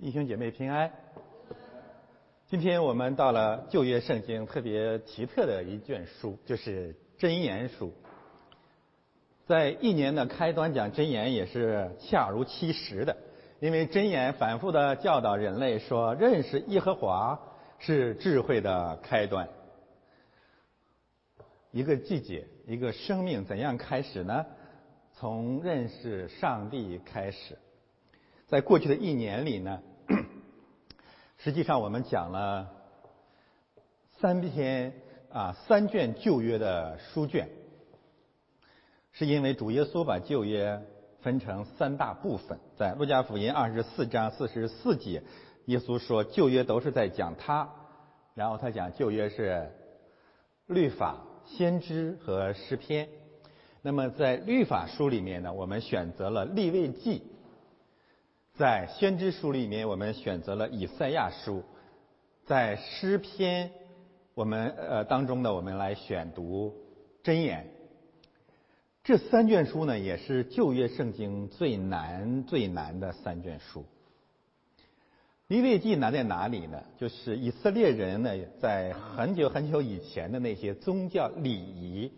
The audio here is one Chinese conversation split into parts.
弟兄姐妹平安。今天我们到了旧约圣经特别奇特的一卷书，就是箴言书。在一年的开端讲箴言也是恰如其时的，因为箴言反复的教导人类说，认识耶和华是智慧的开端。一个季节，一个生命怎样开始呢？从认识上帝开始。在过去的一年里呢？实际上，我们讲了三篇啊三卷旧约的书卷，是因为主耶稣把旧约分成三大部分。在路加福音二十四章四十四节，耶稣说旧约都是在讲他，然后他讲旧约是律法、先知和诗篇。那么在律法书里面呢，我们选择了立位记。在先知书里面，我们选择了以赛亚书；在诗篇，我们呃当中呢，我们来选读箴言。这三卷书呢，也是旧约圣经最难最难的三卷书。立位记难在哪里呢？就是以色列人呢，在很久很久以前的那些宗教礼仪，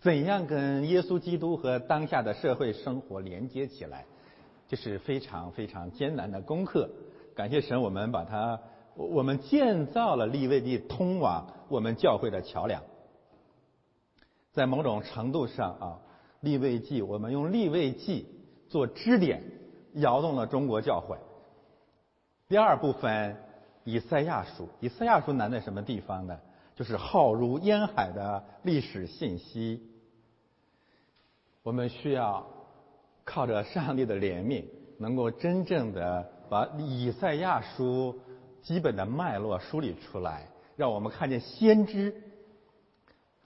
怎样跟耶稣基督和当下的社会生活连接起来？这是非常非常艰难的功课。感谢神，我们把它，我们建造了立位地通往我们教会的桥梁。在某种程度上啊，立位记，我们用立位记做支点，摇动了中国教会。第二部分，以赛亚书。以赛亚书难在什么地方呢？就是浩如烟海的历史信息。我们需要。靠着上帝的怜悯，能够真正的把以赛亚书基本的脉络梳理出来，让我们看见先知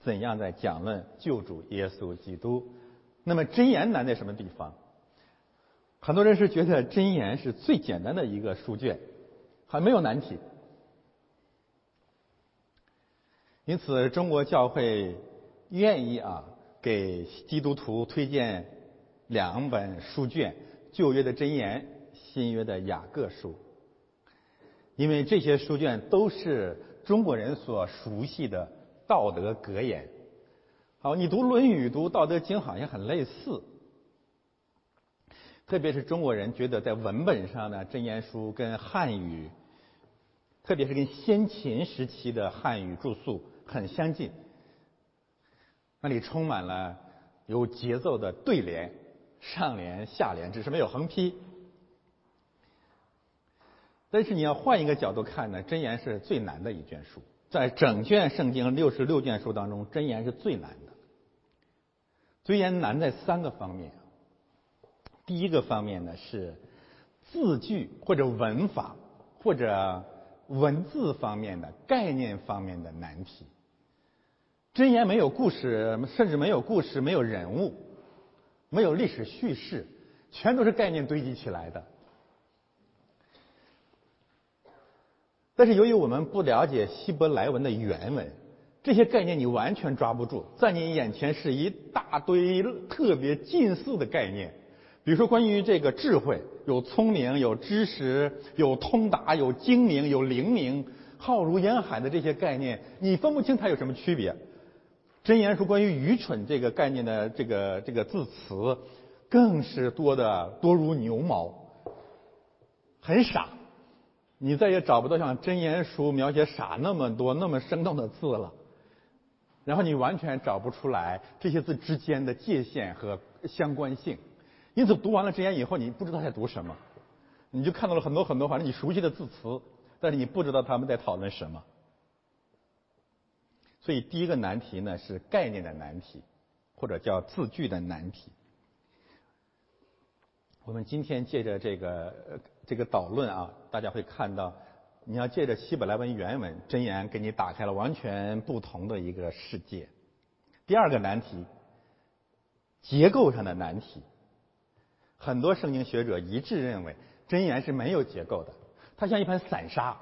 怎样在讲论救主耶稣基督。那么真言难在什么地方？很多人是觉得真言是最简单的一个书卷，还没有难题。因此，中国教会愿意啊给基督徒推荐。两本书卷，旧约的箴言，新约的雅各书。因为这些书卷都是中国人所熟悉的道德格言。好，你读《论语》、读《道德经》，好像很类似。特别是中国人觉得，在文本上呢，箴言书跟汉语，特别是跟先秦时期的汉语注述很相近。那里充满了有节奏的对联。上联下联只是没有横批，但是你要换一个角度看呢，箴言是最难的一卷书，在整卷圣经六十六卷书当中，箴言是最难的。箴言难在三个方面，第一个方面呢是字句或者文法或者文字方面的概念方面的难题。箴言没有故事，甚至没有故事，没有人物。没有历史叙事，全都是概念堆积起来的。但是由于我们不了解希伯来文的原文，这些概念你完全抓不住，在你眼前是一大堆特别近似的概念。比如说，关于这个智慧，有聪明，有知识，有通达，有精明，有灵明，浩如烟海的这些概念，你分不清它有什么区别。真言书关于愚蠢这个概念的这个这个字词，更是多的多如牛毛，很傻，你再也找不到像真言书描写傻那么多那么生动的字了。然后你完全找不出来这些字之间的界限和相关性，因此读完了真言以后，你不知道在读什么，你就看到了很多很多反正你熟悉的字词，但是你不知道他们在讨论什么。所以第一个难题呢是概念的难题，或者叫字句的难题。我们今天借着这个这个导论啊，大家会看到，你要借着希伯来文原文真言，给你打开了完全不同的一个世界。第二个难题，结构上的难题。很多圣经学者一致认为，真言是没有结构的，它像一盘散沙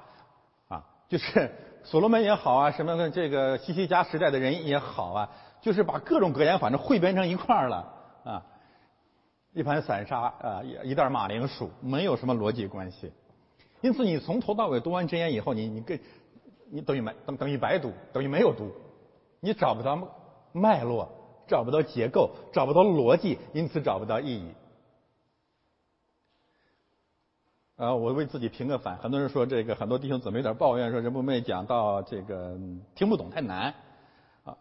啊，就是。所罗门也好啊，什么的这个西西家时代的人也好啊，就是把各种格言反正汇编成一块儿了啊，一盘散沙啊，一一袋马铃薯，没有什么逻辑关系。因此，你从头到尾读完真言以后，你你跟，你等于没等等于白读，等于没有读，你找不到脉络，找不到结构，找不到逻辑，因此找不到意义。啊，我为自己评个反。很多人说这个，很多弟兄姊妹有点抱怨，说人不没讲到这个听不懂太难啊。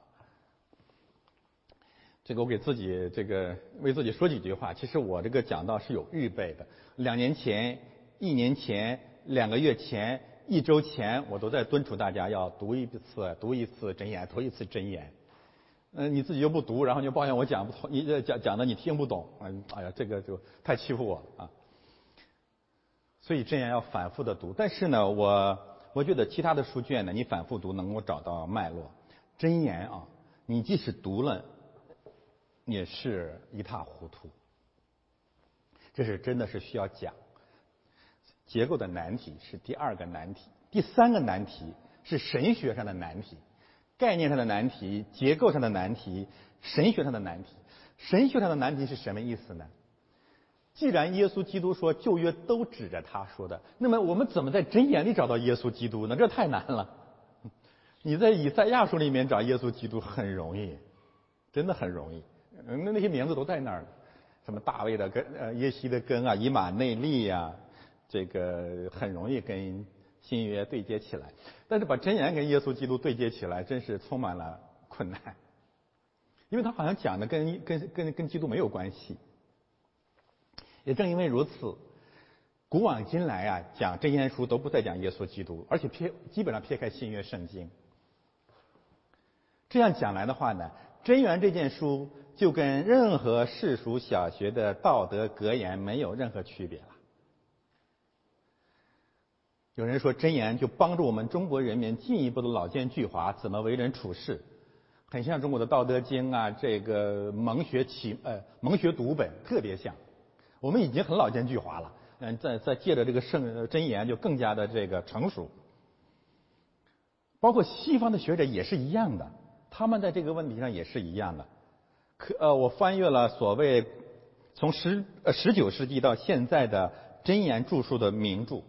这个我给自己这个为自己说几句话。其实我这个讲道是有预备的。两年前、一年前、两个月前、一周前，我都在敦促大家要读一次、读一次真言，读一次真言。嗯，你自己又不读，然后就抱怨我讲不通，你讲讲的你听不懂。嗯，哎呀，这个就太欺负我了啊。所以真言要反复的读，但是呢，我我觉得其他的书卷呢，你反复读能够找到脉络。真言啊，你即使读了，也是一塌糊涂。这是真的是需要讲。结构的难题是第二个难题，第三个难题是神学上的难题，概念上的难题，结构上的难题，神学上的难题。神学上的难题是什么意思呢？既然耶稣基督说旧约都指着他说的，那么我们怎么在真言里找到耶稣基督呢？这太难了。你在以赛亚书里面找耶稣基督很容易，真的很容易。那那些名字都在那儿，什么大卫的根、呃耶西的根啊、以马内利呀，这个很容易跟新约对接起来。但是把真言跟耶稣基督对接起来，真是充满了困难，因为他好像讲的跟跟跟跟基督没有关系。也正因为如此，古往今来啊，讲真言书都不再讲耶稣基督，而且撇基本上撇开新约圣经。这样讲来的话呢，真言这件书就跟任何世俗小学的道德格言没有任何区别了。有人说真言就帮助我们中国人民进一步的老奸巨猾，怎么为人处事，很像中国的道德经啊，这个蒙学启呃蒙学读本特别像。我们已经很老奸巨猾了，嗯，在在借着这个圣真言，就更加的这个成熟。包括西方的学者也是一样的，他们在这个问题上也是一样的。可呃，我翻阅了所谓从十呃十九世纪到现在的真言著述的名著，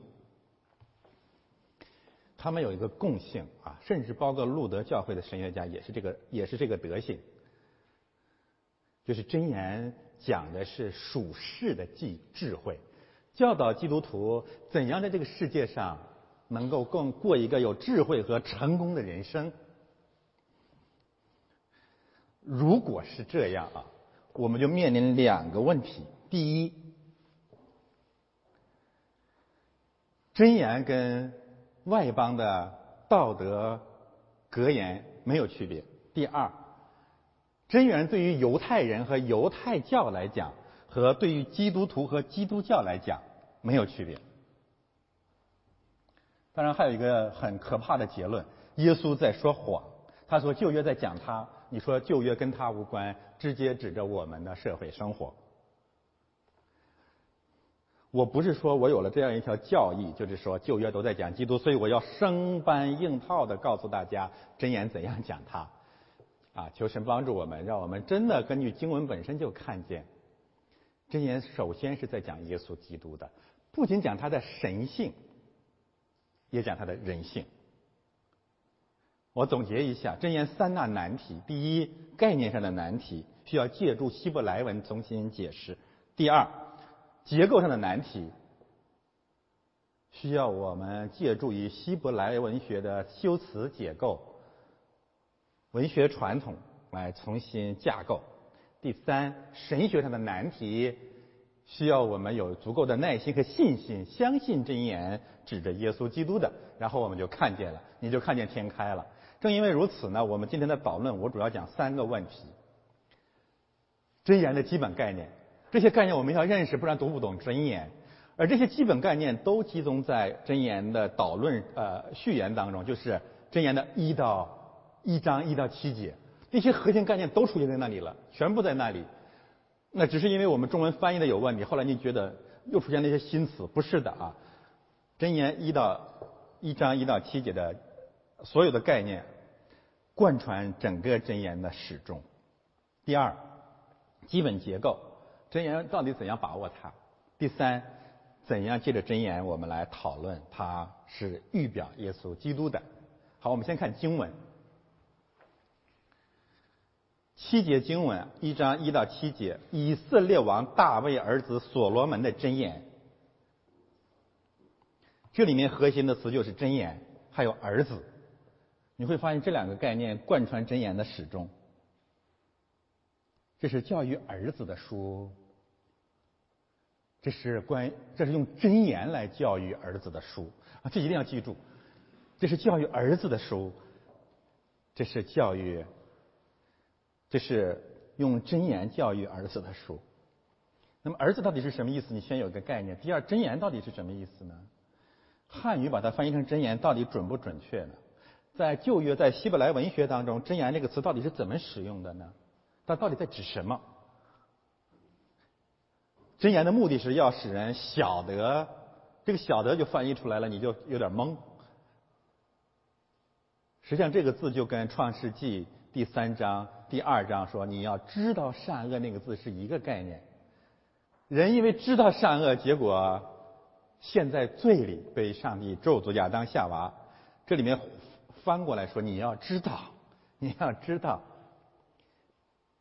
他们有一个共性啊，甚至包括路德教会的神学家也是这个也是这个德性，就是真言。讲的是属世的智智慧，教导基督徒怎样在这个世界上能够更过一个有智慧和成功的人生。如果是这样啊，我们就面临两个问题：第一，真言跟外邦的道德格言没有区别；第二。真言对于犹太人和犹太教来讲，和对于基督徒和基督教来讲没有区别。当然，还有一个很可怕的结论：耶稣在说谎。他说旧约在讲他，你说旧约跟他无关，直接指着我们的社会生活。我不是说我有了这样一条教义，就是说旧约都在讲基督，所以我要生搬硬套的告诉大家真言怎样讲他。啊，求神帮助我们，让我们真的根据经文本身就看见，箴言首先是在讲耶稣基督的，不仅讲他的神性，也讲他的人性。我总结一下，箴言三大难题：第一，概念上的难题，需要借助希伯来文重新解释；第二，结构上的难题，需要我们借助于希伯来文学的修辞结构。文学传统来重新架构。第三，神学上的难题需要我们有足够的耐心和信心，相信真言指着耶稣基督的，然后我们就看见了，你就看见天开了。正因为如此呢，我们今天的导论我主要讲三个问题：真言的基本概念，这些概念我们要认识，不然读不懂真言。而这些基本概念都集中在真言的导论呃序言当中，就是真言的一到。一章一到七节，那些核心概念都出现在那里了，全部在那里。那只是因为我们中文翻译的有问题，后来你觉得又出现那些新词，不是的啊。真言一到一章一到七节的所有的概念，贯穿整个真言的始终。第二，基本结构，真言到底怎样把握它？第三，怎样借着真言，我们来讨论它是预表耶稣基督的。好，我们先看经文，七节经文，一章一到七节，以色列王大卫儿子所罗门的箴言。这里面核心的词就是真言，还有儿子。你会发现这两个概念贯穿真言的始终。这是教育儿子的书，这是关，这是用真言来教育儿子的书啊！这一定要记住，这是教育儿子的书，这是教育，这是用真言教育儿子的书。那么儿子到底是什么意思？你先有个概念。第二，真言到底是什么意思呢？汉语把它翻译成真言，到底准不准确呢？在旧约，在希伯来文学当中，“真言”这个词到底是怎么使用的呢？它到底在指什么？真言的目的是要使人晓得，这个晓得就翻译出来了，你就有点懵。实际上，这个字就跟《创世纪》第三章、第二章说你要知道善恶那个字是一个概念。人因为知道善恶，结果陷在罪里，被上帝咒诅亚当夏娃。这里面翻过来说，你要知道，你要知道。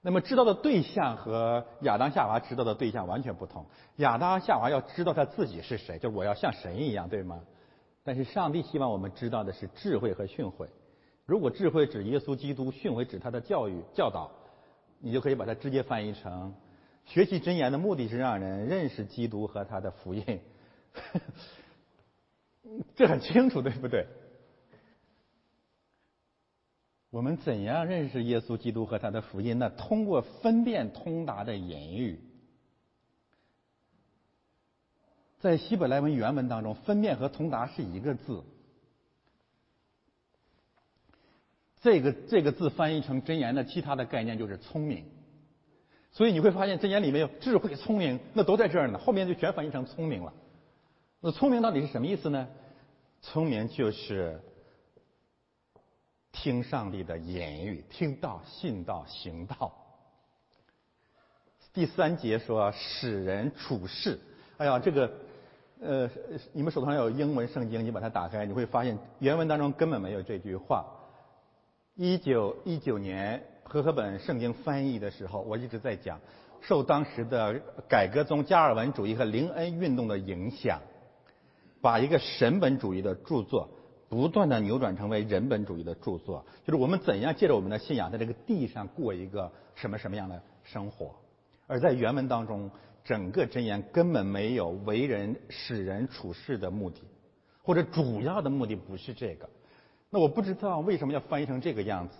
那么知道的对象和亚当夏娃知道的对象完全不同。亚当夏娃要知道他自己是谁，就我要像神一样，对吗？但是上帝希望我们知道的是智慧和训诲。如果智慧指耶稣基督，训诲指他的教育教导，你就可以把它直接翻译成：学习真言的目的是让人认识基督和他的福音。这很清楚，对不对？我们怎样认识耶稣基督和他的福音呢？通过分辨通达的言语。在希伯来文原文当中，分辨和通达是一个字。这个这个字翻译成真言的其他的概念就是聪明。所以你会发现真言里面有智慧、聪明，那都在这儿呢。后面就全翻译成聪明了。那聪明到底是什么意思呢？聪明就是。听上帝的言语，听到、信道、行道。第三节说使人处事。哎呀，这个，呃，你们手头上有英文圣经，你把它打开，你会发现原文当中根本没有这句话。一九一九年和合本圣经翻译的时候，我一直在讲，受当时的改革宗加尔文主义和灵恩运动的影响，把一个神本主义的著作。不断的扭转成为人本主义的著作，就是我们怎样借着我们的信仰，在这个地上过一个什么什么样的生活。而在原文当中，整个箴言根本没有为人使人处事的目的，或者主要的目的不是这个。那我不知道为什么要翻译成这个样子。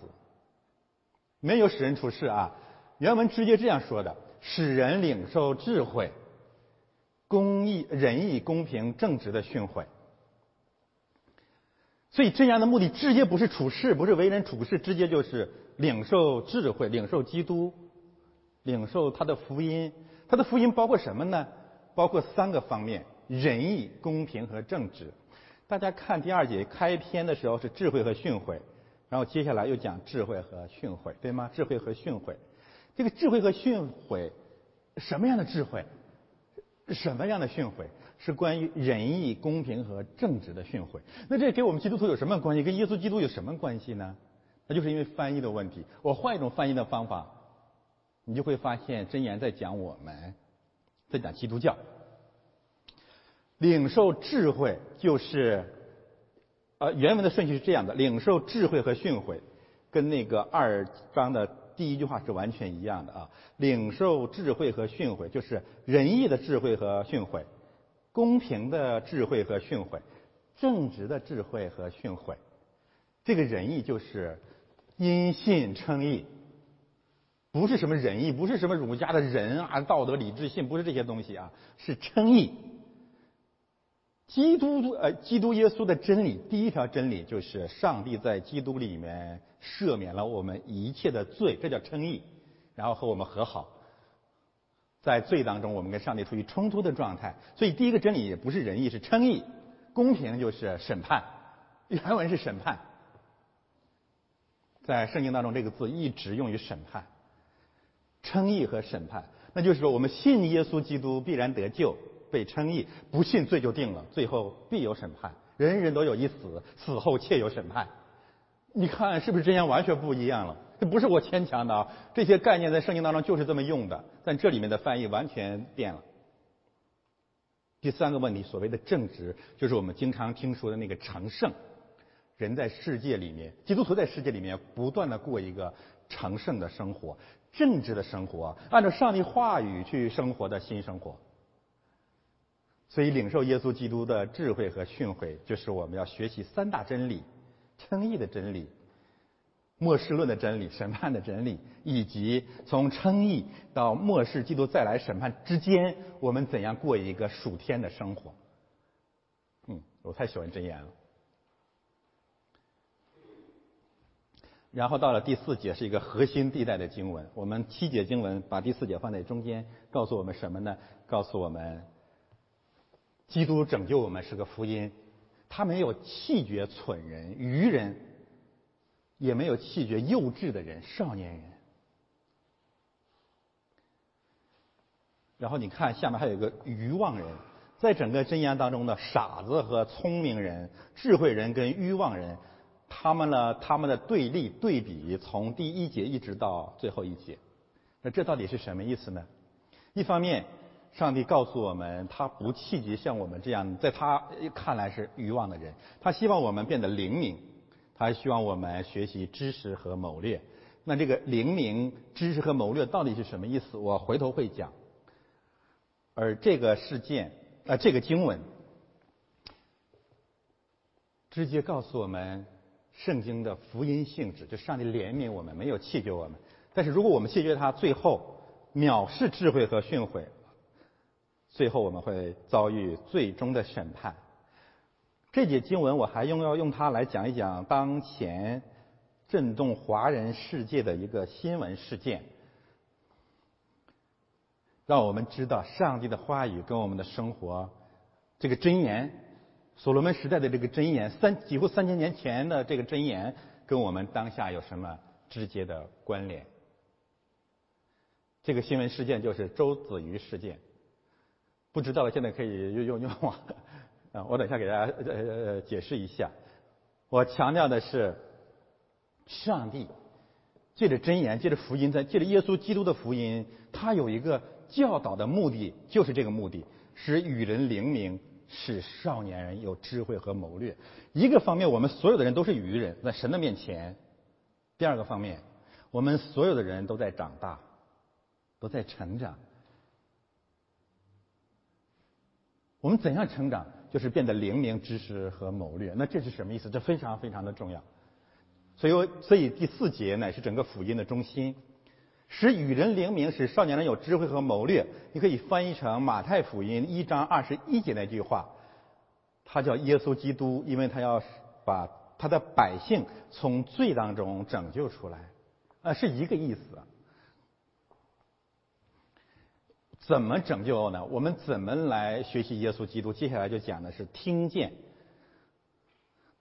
没有使人处事啊，原文直接这样说的：使人领受智慧、公义、仁义、公平、正直的训诲。所以真言的目的直接不是处事，不是为人处事，直接就是领受智慧，领受基督，领受他的福音。他的福音包括什么呢？包括三个方面：仁义、公平和正直。大家看第二节开篇的时候是智慧和训诲，然后接下来又讲智慧和训诲，对吗？智慧和训诲，这个智慧和训诲，什么样的智慧？什么样的训诲？是关于仁义、公平和正直的训诲。那这给我们基督徒有什么关系？跟耶稣基督有什么关系呢？那就是因为翻译的问题。我换一种翻译的方法，你就会发现真言在讲我们，在讲基督教。领受智慧就是，呃，原文的顺序是这样的：领受智慧和训诲，跟那个二章的第一句话是完全一样的啊。领受智慧和训诲就是仁义的智慧和训诲。公平的智慧和训诲，正直的智慧和训诲，这个仁义就是因信称义，不是什么仁义，不是什么儒家的仁啊，道德礼智信，不是这些东西啊，是称义。基督呃，基督耶稣的真理，第一条真理就是上帝在基督里面赦免了我们一切的罪，这叫称义，然后和我们和好。在罪当中，我们跟上帝处于冲突的状态，所以第一个真理也不是仁义，是称义；公平就是审判，原文是审判。在圣经当中，这个字一直用于审判、称义和审判。那就是说，我们信耶稣基督必然得救，被称义，不信罪就定了，最后必有审判。人人都有一死，死后且有审判。你看是不是真言完全不一样了？这不是我牵强的啊，这些概念在圣经当中就是这么用的，但这里面的翻译完全变了。第三个问题，所谓的正直，就是我们经常听说的那个成圣。人在世界里面，基督徒在世界里面不断的过一个成圣的生活、正直的生活，按照上帝话语去生活的新生活。所以，领受耶稣基督的智慧和训诲，就是我们要学习三大真理：称义的真理、末世论的真理、审判的真理，以及从称义到末世基督再来审判之间，我们怎样过一个属天的生活。嗯，我太喜欢真言了。然后到了第四节是一个核心地带的经文，我们七节经文把第四节放在中间，告诉我们什么呢？告诉我们，基督拯救我们是个福音，他没有弃绝蠢人、愚人，也没有弃绝幼稚的人、少年人。然后你看下面还有一个愚妄人，在整个箴言当中的傻子和聪明人、智慧人跟愚妄人。他们呢？他们的对立对比，从第一节一直到最后一节，那这到底是什么意思呢？一方面，上帝告诉我们，他不气急像我们这样，在他看来是愚妄的人，他希望我们变得灵敏，他希望我们学习知识和谋略。那这个灵敏、知识和谋略到底是什么意思？我回头会讲。而这个事件，啊，这个经文，直接告诉我们。圣经的福音性质，就上帝怜悯我们，没有弃绝我们。但是如果我们弃绝他，最后藐视智慧和训诲，最后我们会遭遇最终的审判。这节经文我还用要用它来讲一讲当前震动华人世界的一个新闻事件，让我们知道上帝的话语跟我们的生活这个箴言。所罗门时代的这个箴言，三几乎三千年前的这个箴言，跟我们当下有什么直接的关联？这个新闻事件就是周子瑜事件。不知道的现在可以用用用网 啊，我等一下给大家呃呃解释一下。我强调的是，上帝借着箴言，借着福音，在借着耶稣基督的福音，他有一个教导的目的，就是这个目的，使与人灵明。使少年人有智慧和谋略。一个方面，我们所有的人都是愚人，在神的面前；第二个方面，我们所有的人都在长大，都在成长。我们怎样成长？就是变得灵明、知识和谋略。那这是什么意思？这非常非常的重要。所以，所以第四节乃是整个福音的中心。使与人灵明，使少年人有智慧和谋略。你可以翻译成马太福音一章二十一节那句话，他叫耶稣基督，因为他要把他的百姓从罪当中拯救出来，啊，是一个意思。怎么拯救呢？我们怎么来学习耶稣基督？接下来就讲的是听见、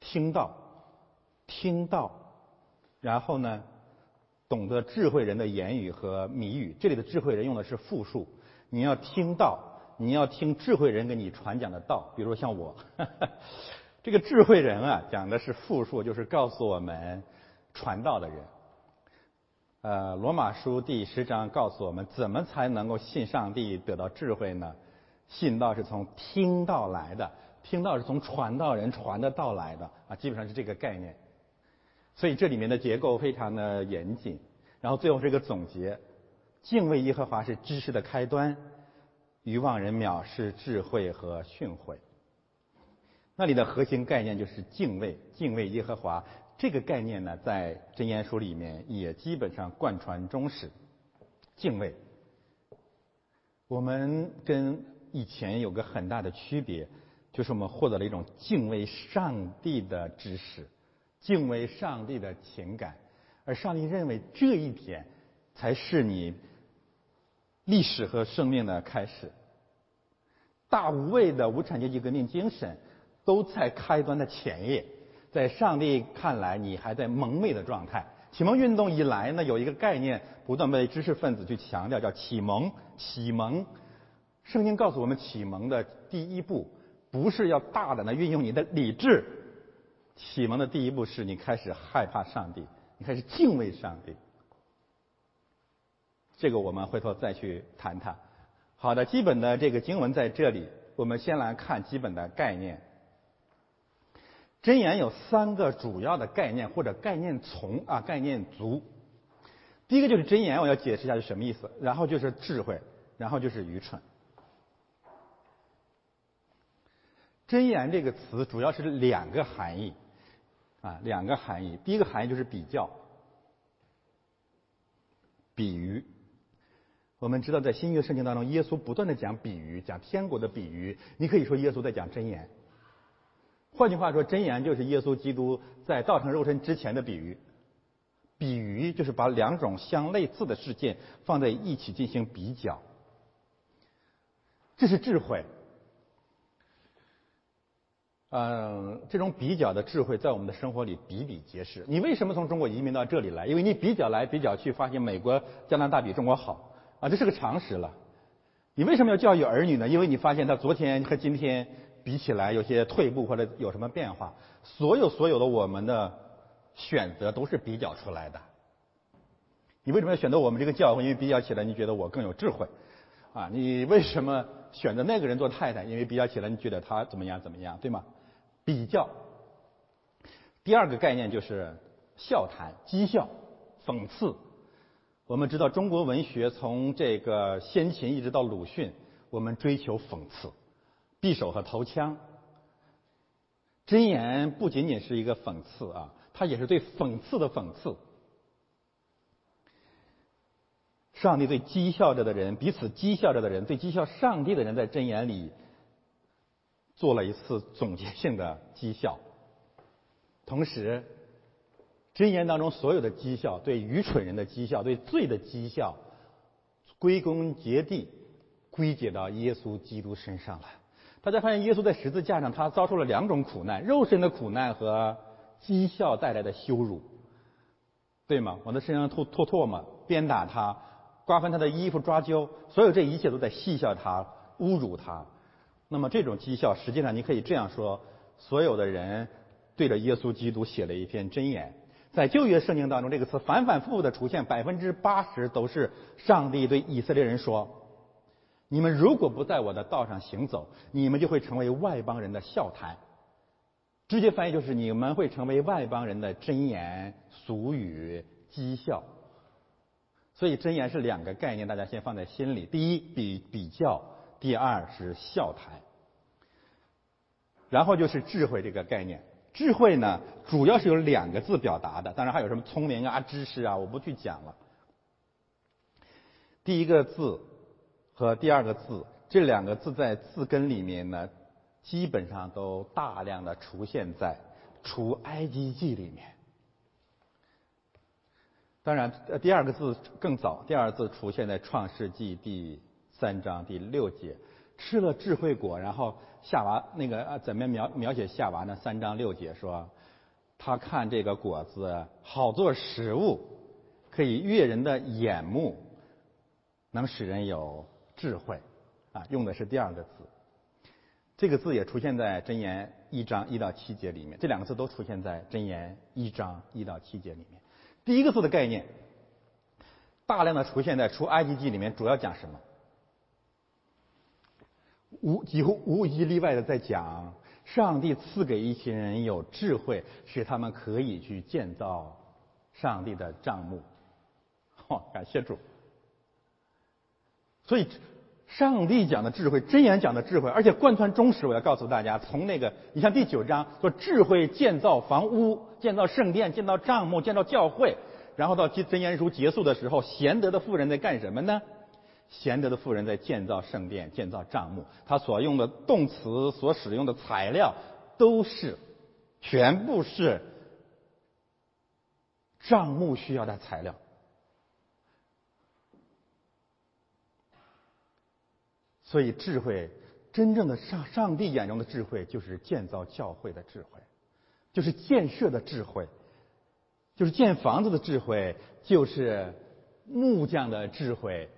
听到、听到，然后呢？懂得智慧人的言语和谜语，这里的智慧人用的是复数。你要听到，你要听智慧人给你传讲的道。比如像我，这个智慧人啊，讲的是复数，就是告诉我们传道的人。呃，罗马书第十章告诉我们，怎么才能够信上帝得到智慧呢？信道是从听到来的，听到是从传道人传的道来的啊，基本上是这个概念。所以这里面的结构非常的严谨，然后最后是一个总结：敬畏耶和华是知识的开端，愚妄人藐视智慧和训诲。那里的核心概念就是敬畏，敬畏耶和华。这个概念呢，在真言书里面也基本上贯穿中始。敬畏，我们跟以前有个很大的区别，就是我们获得了一种敬畏上帝的知识。敬畏上帝的情感，而上帝认为这一点才是你历史和生命的开始。大无畏的无产阶级革命精神都在开端的前夜，在上帝看来，你还在蒙昧的状态。启蒙运动以来呢，有一个概念不断被知识分子去强调，叫启蒙。启蒙圣经告诉我们，启蒙的第一步不是要大胆的运用你的理智，启蒙的第一步是你开始害怕上帝，你开始敬畏上帝。这个我们回头再去谈谈。好的，基本的这个经文在这里，我们先来看基本的概念。箴言有三个主要的概念或者概念从啊，概念族。第一个就是箴言，我要解释一下是什么意思。然后就是智慧，然后就是愚蠢。箴言这个词主要是两个含义啊，两个含义。第一个含义就是比较、比喻。我们知道，在新约圣经当中，耶稣不断的讲比喻，讲天国的比喻。你可以说耶稣在讲箴言。换句话说，箴言就是耶稣基督在道成肉身之前的比喻。比喻就是把两种相类似的事件放在一起进行比较，这是智慧。嗯，这种比较的智慧在我们的生活里比比皆是。你为什么从中国移民到这里来？因为你比较来比较去，发现美国、加拿大比中国好啊，这是个常识了。你为什么要教育儿女呢？因为你发现他昨天和今天。比起来有些退步或者有什么变化，所有所有的我们的选择都是比较出来的。你为什么要选择我们这个教会？因为比较起来你觉得我更有智慧，啊，你为什么选择那个人做太太？因为比较起来你觉得他怎么样怎么样，对吗？比较。第二个概念就是笑谈、讥笑、讽刺。我们知道中国文学从这个先秦一直到鲁迅，我们追求讽刺。匕首和头枪，箴言不仅仅是一个讽刺啊，它也是对讽刺的讽刺。上帝对讥笑着的人，彼此讥笑着的人，对讥笑上帝的人，在箴言里做了一次总结性的讥笑。同时，箴言当中所有的讥笑，对愚蠢人的讥笑，对罪的讥笑，归根结底归结到耶稣基督身上来。大家发现，耶稣在十字架上，他遭受了两种苦难：肉身的苦难和讥笑带来的羞辱，对吗？往他身上吐吐唾沫，鞭打他，刮翻他的衣服，抓阄，所有这一切都在戏笑他，侮辱他。那么这种讥笑，实际上你可以这样说：所有的人对着耶稣基督写了一篇箴言。在旧约圣经当中，这个词反反复复的出现，百分之八十都是上帝对以色列人说。你们如果不在我的道上行走，你们就会成为外邦人的笑谈。直接翻译就是你们会成为外邦人的真言俗语讥笑。所以真言是两个概念，大家先放在心里。第一比比较，第二是笑谈。然后就是智慧这个概念。智慧呢，主要是有两个字表达的，当然还有什么聪明啊、知识啊，我不去讲了。第一个字。和第二个字，这两个字在字根里面呢，基本上都大量的出现在《除埃及记》里面。当然，第二个字更早，第二个字出现在《创世纪》第三章第六节，吃了智慧果，然后夏娃那个啊，怎么描描写夏娃呢？三章六节说，他看这个果子好做食物，可以悦人的眼目，能使人有。智慧，啊，用的是第二个字。这个字也出现在箴言一章一到七节里面。这两个字都出现在箴言一章一到七节里面。第一个字的概念，大量的出现在出埃及记里面，主要讲什么？无几乎无一例外的在讲，上帝赐给一群人有智慧，使他们可以去建造上帝的帐幕。好，感谢主。所以，上帝讲的智慧，真言讲的智慧，而且贯穿中史。我要告诉大家，从那个，你像第九章说智慧建造房屋、建造圣殿、建造帐幕、建造教会，然后到真言书结束的时候，贤德的妇人在干什么呢？贤德的妇人在建造圣殿、建造帐幕。他所用的动词、所使用的材料，都是全部是帐幕需要的材料。所以，智慧真正的上上帝眼中的智慧，就是建造教会的智慧，就是建设的智慧，就是建房子的智慧，就是木匠的智慧，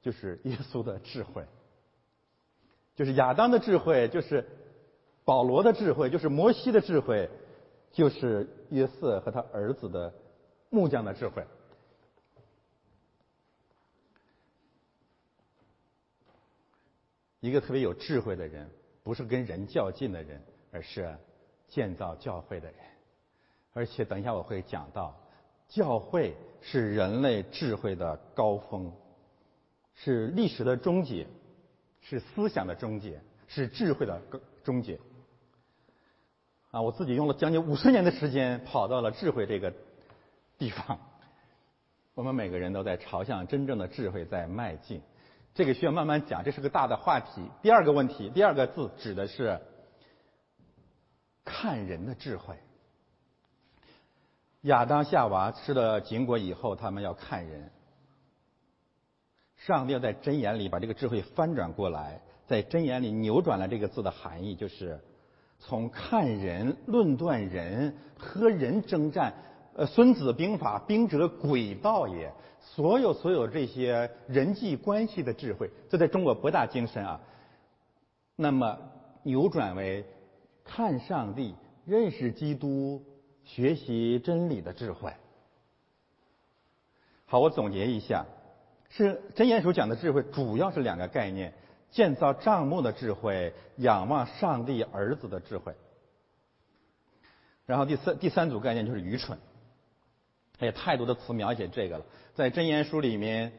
就是耶稣的智慧。就是亚当的智慧，就是保罗的智慧，就是摩西的智慧，就是约瑟和他儿子的木匠的智慧。一个特别有智慧的人，不是跟人较劲的人，而是建造教会的人。而且等一下我会讲到，教会是人类智慧的高峰，是历史的终结，是思想的终结，是智慧的终结。啊，我自己用了将近五十年的时间跑到了智慧这个地方。我们每个人都在朝向真正的智慧在迈进。这个需要慢慢讲，这是个大的话题。第二个问题，第二个字指的是看人的智慧。亚当夏娃吃了禁果以后，他们要看人。上帝要在真言里把这个智慧翻转过来，在真言里扭转了这个字的含义，就是从看人、论断人、和人征战。呃，《孙子兵法》兵者诡道也。所有所有这些人际关系的智慧，这在中国博大精深啊。那么扭转为看上帝、认识基督、学习真理的智慧。好，我总结一下，是真言书讲的智慧，主要是两个概念：建造帐幕的智慧，仰望上帝儿子的智慧。然后第三第三组概念就是愚蠢。他也太多的词描写这个了，在真言书里面，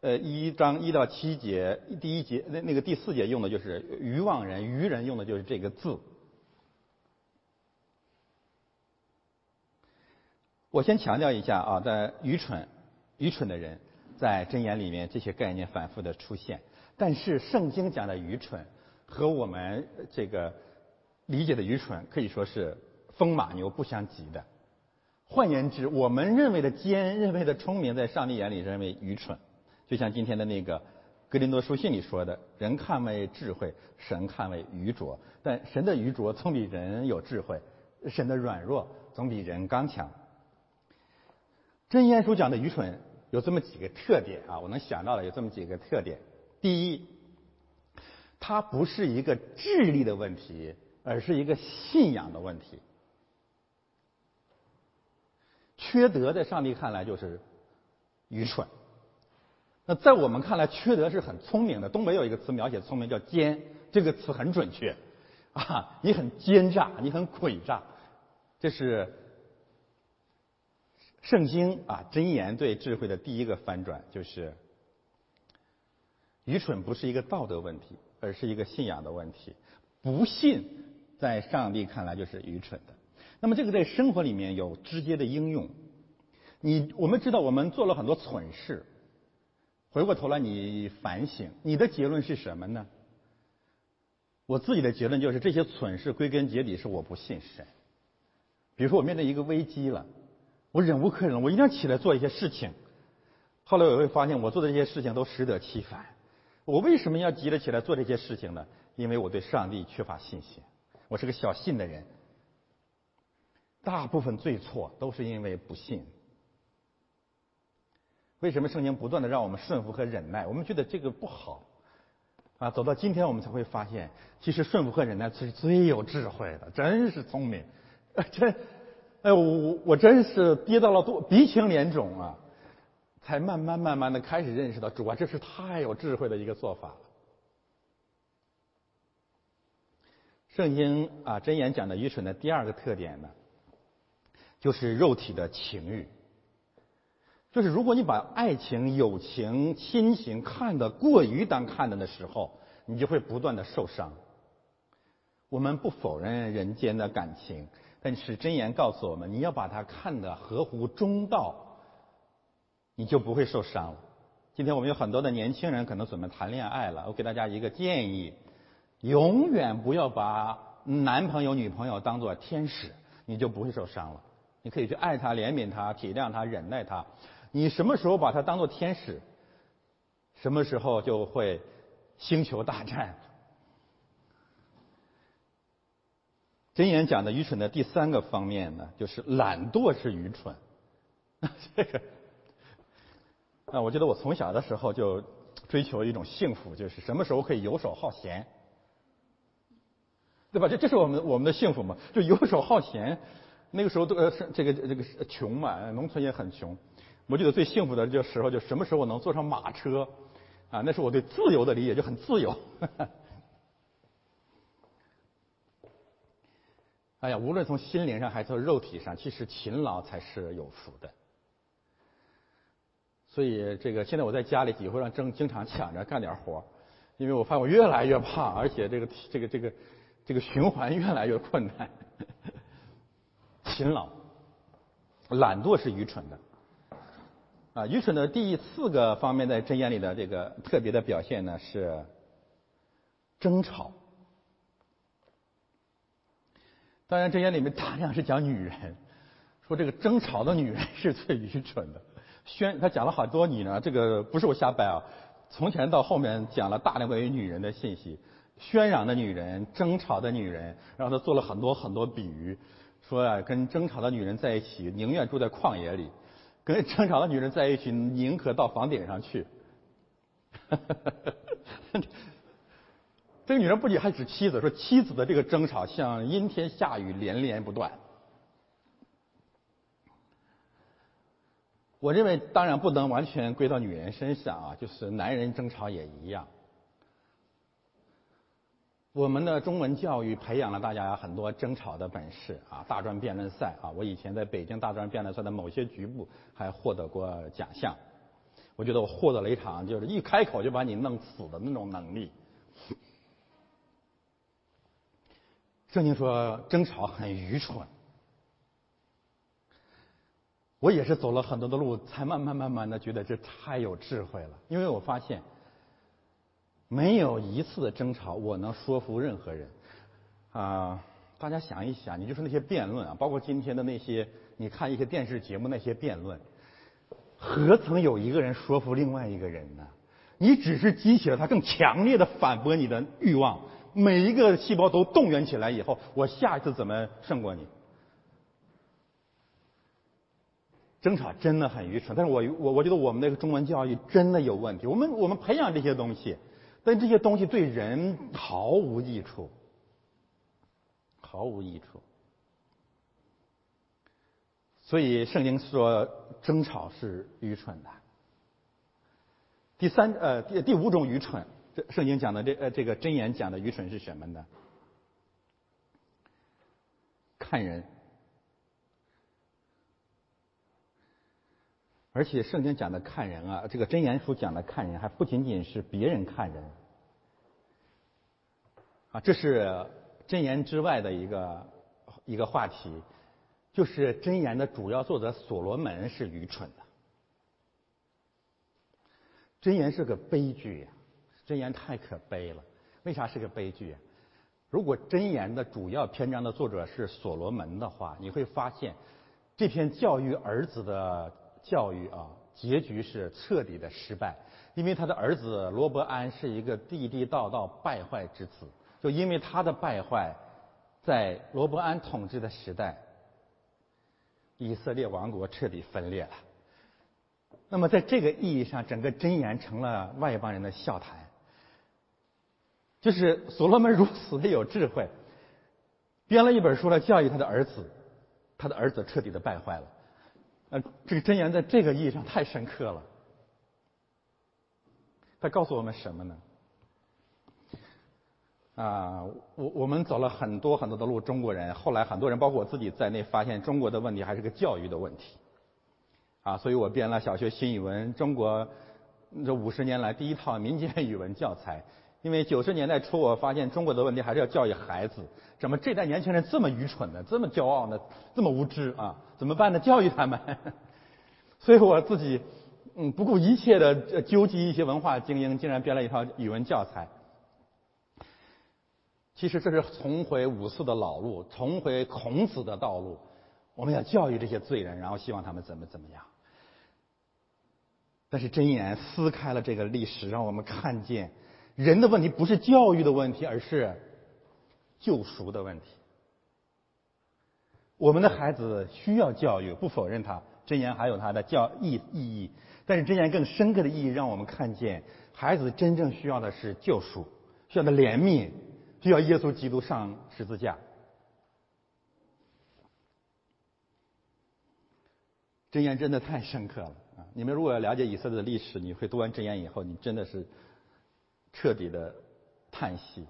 呃，一章一到七节，第一节那那个第四节用的就是愚妄人，愚人用的就是这个字。我先强调一下啊，在愚蠢、愚蠢的人，在箴言里面这些概念反复的出现，但是圣经讲的愚蠢和我们这个理解的愚蠢可以说是风马牛不相及的。换言之，我们认为的奸、认为的聪明，在上帝眼里认为愚蠢。就像今天的那个《格林多书信》里说的：“人看为智慧，神看为愚拙。但神的愚拙总比人有智慧，神的软弱总比人刚强。”真言书讲的愚蠢有这么几个特点啊，我能想到的有这么几个特点。第一，它不是一个智力的问题，而是一个信仰的问题。缺德在上帝看来就是愚蠢，那在我们看来，缺德是很聪明的。东北有一个词描写聪明，叫奸，这个词很准确啊，你很奸诈，你很诡诈，这是圣经啊箴言对智慧的第一个翻转，就是愚蠢不是一个道德问题，而是一个信仰的问题。不信在上帝看来就是愚蠢的。那么这个在生活里面有直接的应用。你我们知道我们做了很多蠢事，回过头来你反省，你的结论是什么呢？我自己的结论就是这些蠢事归根结底是我不信神。比如说我面对一个危机了，我忍无可忍了，我一定要起来做一些事情。后来我会发现我做的这些事情都适得其反。我为什么要急着起来做这些事情呢？因为我对上帝缺乏信心。我是个小信的人。大部分罪错都是因为不信。为什么圣经不断的让我们顺服和忍耐？我们觉得这个不好啊！走到今天，我们才会发现，其实顺服和忍耐是最有智慧的，真是聪明。这，哎，我我真是跌到了多鼻青脸肿啊！才慢慢慢慢的开始认识到，主啊，这是太有智慧的一个做法了。圣经啊，箴言讲的愚蠢的第二个特点呢？就是肉体的情欲，就是如果你把爱情、友情、亲情看得过于当看的的时候，你就会不断的受伤。我们不否认人间的感情，但是真言告诉我们，你要把它看得合乎中道，你就不会受伤了。今天我们有很多的年轻人可能准备谈恋爱了，我给大家一个建议：永远不要把男朋友、女朋友当做天使，你就不会受伤了。你可以去爱他、怜悯他、体谅他、忍耐他。你什么时候把他当做天使，什么时候就会星球大战。箴言讲的愚蠢的第三个方面呢，就是懒惰是愚蠢。这个啊，我觉得我从小的时候就追求一种幸福，就是什么时候可以游手好闲对吧？这这是我们我们的幸福嘛？就游手好闲，那个时候都呃是这个这个穷嘛，农村也很穷。我觉得最幸福的就时候就什么时候能坐上马车，啊，那是我对自由的理解，就很自由。哎呀，无论从心灵上还是从肉体上，其实勤劳才是有福的。所以这个现在我在家里几乎上正经常抢着干点活，因为我发现我越来越胖，而且这个这个这个这个循环越来越困难。勤劳，懒惰是愚蠢的。啊，愚蠢的第四个方面在箴言里的这个特别的表现呢是争吵。当然，箴言里面大量是讲女人，说这个争吵的女人是最愚蠢的。宣他讲了好多你呢，这个不是我瞎掰啊。从前到后面讲了大量关于女人的信息，喧嚷的女人，争吵的女人，然后他做了很多很多比喻，说啊，跟争吵的女人在一起，宁愿住在旷野里。跟争吵的女人在一起，宁可到房顶上去。这个女人不仅还指妻子，说妻子的这个争吵像阴天下雨，连连不断。我认为当然不能完全归到女人身上啊，就是男人争吵也一样。我们的中文教育培养了大家很多争吵的本事啊，大专辩论赛啊，我以前在北京大专辩论赛的某些局部还获得过奖项。我觉得我获得了一场就是一开口就把你弄死的那种能力。圣经说争吵很愚蠢，我也是走了很多的路，才慢慢慢慢的觉得这太有智慧了，因为我发现。没有一次的争吵，我能说服任何人。啊，大家想一想，你就是那些辩论啊，包括今天的那些，你看一些电视节目那些辩论，何曾有一个人说服另外一个人呢？你只是激起了他更强烈的反驳你的欲望，每一个细胞都动员起来以后，我下一次怎么胜过你？争吵真的很愚蠢，但是我我我觉得我们那个中文教育真的有问题，我们我们培养这些东西。但这些东西对人毫无益处，毫无益处。所以圣经说争吵是愚蠢的。第三呃第第五种愚蠢，这圣经讲的这呃这个箴言讲的愚蠢是什么呢？看人，而且圣经讲的看人啊，这个箴言书讲的看人，还不仅仅是别人看人。啊，这是真言之外的一个一个话题，就是真言的主要作者所罗门是愚蠢的。真言是个悲剧呀，真言太可悲了。为啥是个悲剧？如果真言的主要篇章的作者是所罗门的话，你会发现这篇教育儿子的教育啊，结局是彻底的失败，因为他的儿子罗伯安是一个地地道道败坏之子。就因为他的败坏，在罗伯安统治的时代，以色列王国彻底分裂了。那么在这个意义上，整个箴言成了外邦人的笑谈。就是所罗门如此的有智慧，编了一本书来教育他的儿子，他的儿子彻底的败坏了。呃，这个箴言在这个意义上太深刻了。他告诉我们什么呢？啊，我我们走了很多很多的路，中国人后来很多人，包括我自己在内，发现中国的问题还是个教育的问题。啊，所以我编了小学新语文，中国这五十年来第一套民间语文教材。因为九十年代初，我发现中国的问题还是要教育孩子。怎么这代年轻人这么愚蠢呢？这么骄傲呢？这么无知啊？怎么办呢？教育他们。所以我自己嗯不顾一切的纠集一些文化精英，竟然编了一套语文教材。其实这是重回五四的老路，重回孔子的道路。我们要教育这些罪人，然后希望他们怎么怎么样。但是真言撕开了这个历史，让我们看见人的问题不是教育的问题，而是救赎的问题。我们的孩子需要教育，不否认他真言还有他的教意意义。但是真言更深刻的意义，让我们看见孩子真正需要的是救赎，需要的怜悯。需要耶稣基督上十字架。箴言真的太深刻了啊！你们如果要了解以色列的历史，你会读完箴言以后，你真的是彻底的叹息。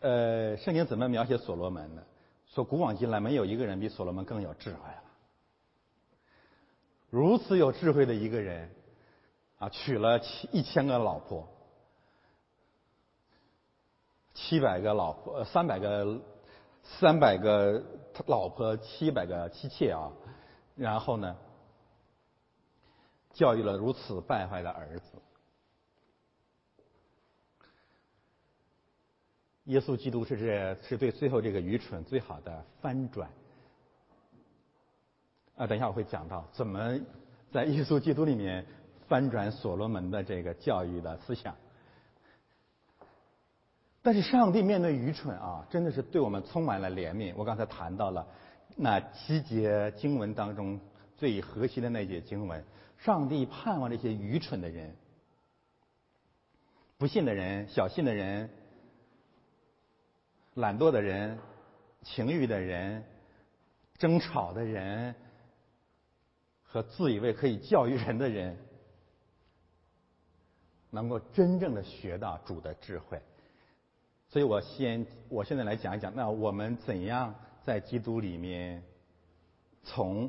呃，圣经怎么描写所罗门的？说古往今来没有一个人比所罗门更有智慧了。如此有智慧的一个人，啊，娶了七一千个老婆，七百个老婆，三百个，三百个老婆，七百个妻妾啊。然后呢，教育了如此败坏的儿子，耶稣基督是这是对最后这个愚蠢最好的翻转。啊，等一下我会讲到怎么在耶稣基督里面翻转所罗门的这个教育的思想。但是上帝面对愚蠢啊，真的是对我们充满了怜悯。我刚才谈到了。那七节经文当中最核心的那节经文，上帝盼望这些愚蠢的人、不信的人、小信的人、懒惰的人、情欲的人、争吵的人和自以为可以教育人的人，能够真正的学到主的智慧。所以我先，我现在来讲一讲，那我们怎样？在基督里面，从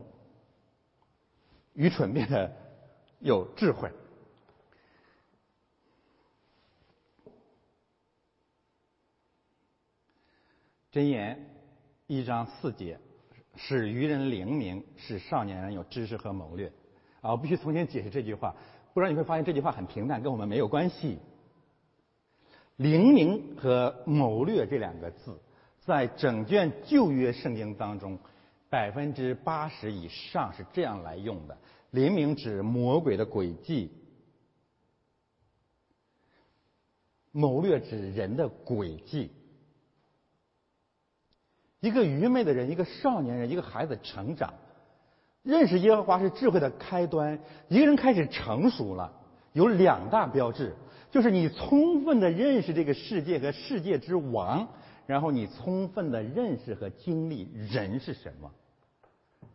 愚蠢变得有智慧。箴言一章四节，使愚人灵明，使少年人有知识和谋略。啊，我必须重新解释这句话，不然你会发现这句话很平淡，跟我们没有关系。灵明和谋略这两个字。在整卷旧约圣经当中，百分之八十以上是这样来用的：灵明指魔鬼的诡计，谋略指人的诡计。一个愚昧的人，一个少年人，一个孩子成长，认识耶和华是智慧的开端。一个人开始成熟了，有两大标志，就是你充分的认识这个世界和世界之王。然后你充分的认识和经历人是什么，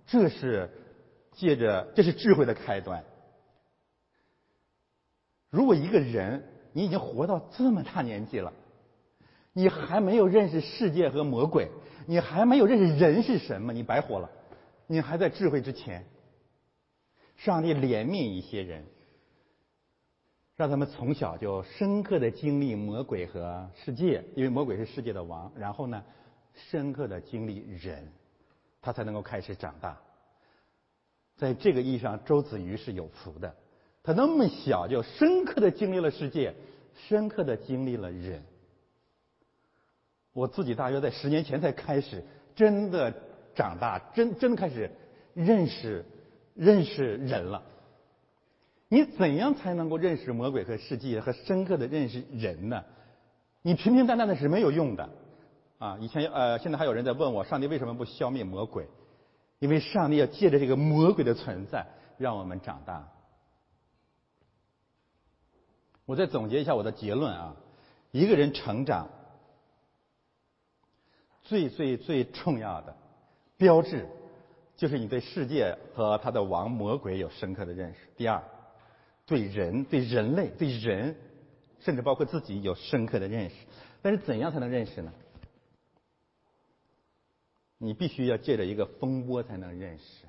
这是借着这是智慧的开端。如果一个人你已经活到这么大年纪了，你还没有认识世界和魔鬼，你还没有认识人是什么，你白活了。你还在智慧之前，上帝怜悯一些人。让他们从小就深刻的经历魔鬼和世界，因为魔鬼是世界的王。然后呢，深刻的经历人，他才能够开始长大。在这个意义上，周子瑜是有福的。他那么小就深刻的经历了世界，深刻的经历了人。我自己大约在十年前才开始真的长大，真真的开始认识认识人了。你怎样才能够认识魔鬼和世界，和深刻的认识人呢？你平平淡淡的是没有用的，啊！以前呃，现在还有人在问我，上帝为什么不消灭魔鬼？因为上帝要借着这个魔鬼的存在，让我们长大。我再总结一下我的结论啊，一个人成长最最最重要的标志，就是你对世界和他的王魔鬼有深刻的认识。第二。对人、对人类、对人，甚至包括自己有深刻的认识，但是怎样才能认识呢？你必须要借着一个风波才能认识，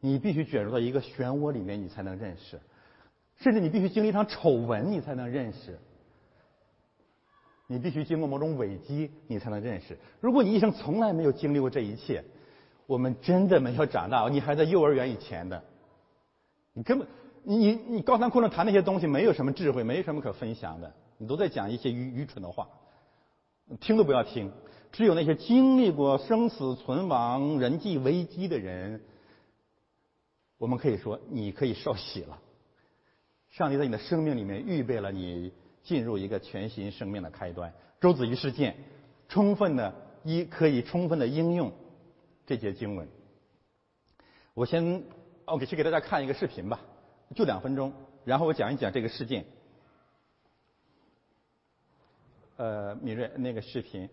你必须卷入到一个漩涡里面，你才能认识，甚至你必须经历一场丑闻，你才能认识，你必须经过某种危机，你才能认识。如果你一生从来没有经历过这一切，我们真的没有长大，你还在幼儿园以前的，你根本。你你高谈阔论谈那些东西，没有什么智慧，没什么可分享的，你都在讲一些愚愚蠢的话，听都不要听。只有那些经历过生死存亡、人际危机的人，我们可以说你可以受洗了。上帝在你的生命里面预备了你进入一个全新生命的开端。周子瑜事件，充分的一可以充分的应用这节经文。我先哦，给先给大家看一个视频吧。就两分钟，然后我讲一讲这个事件。呃，敏锐那个视频。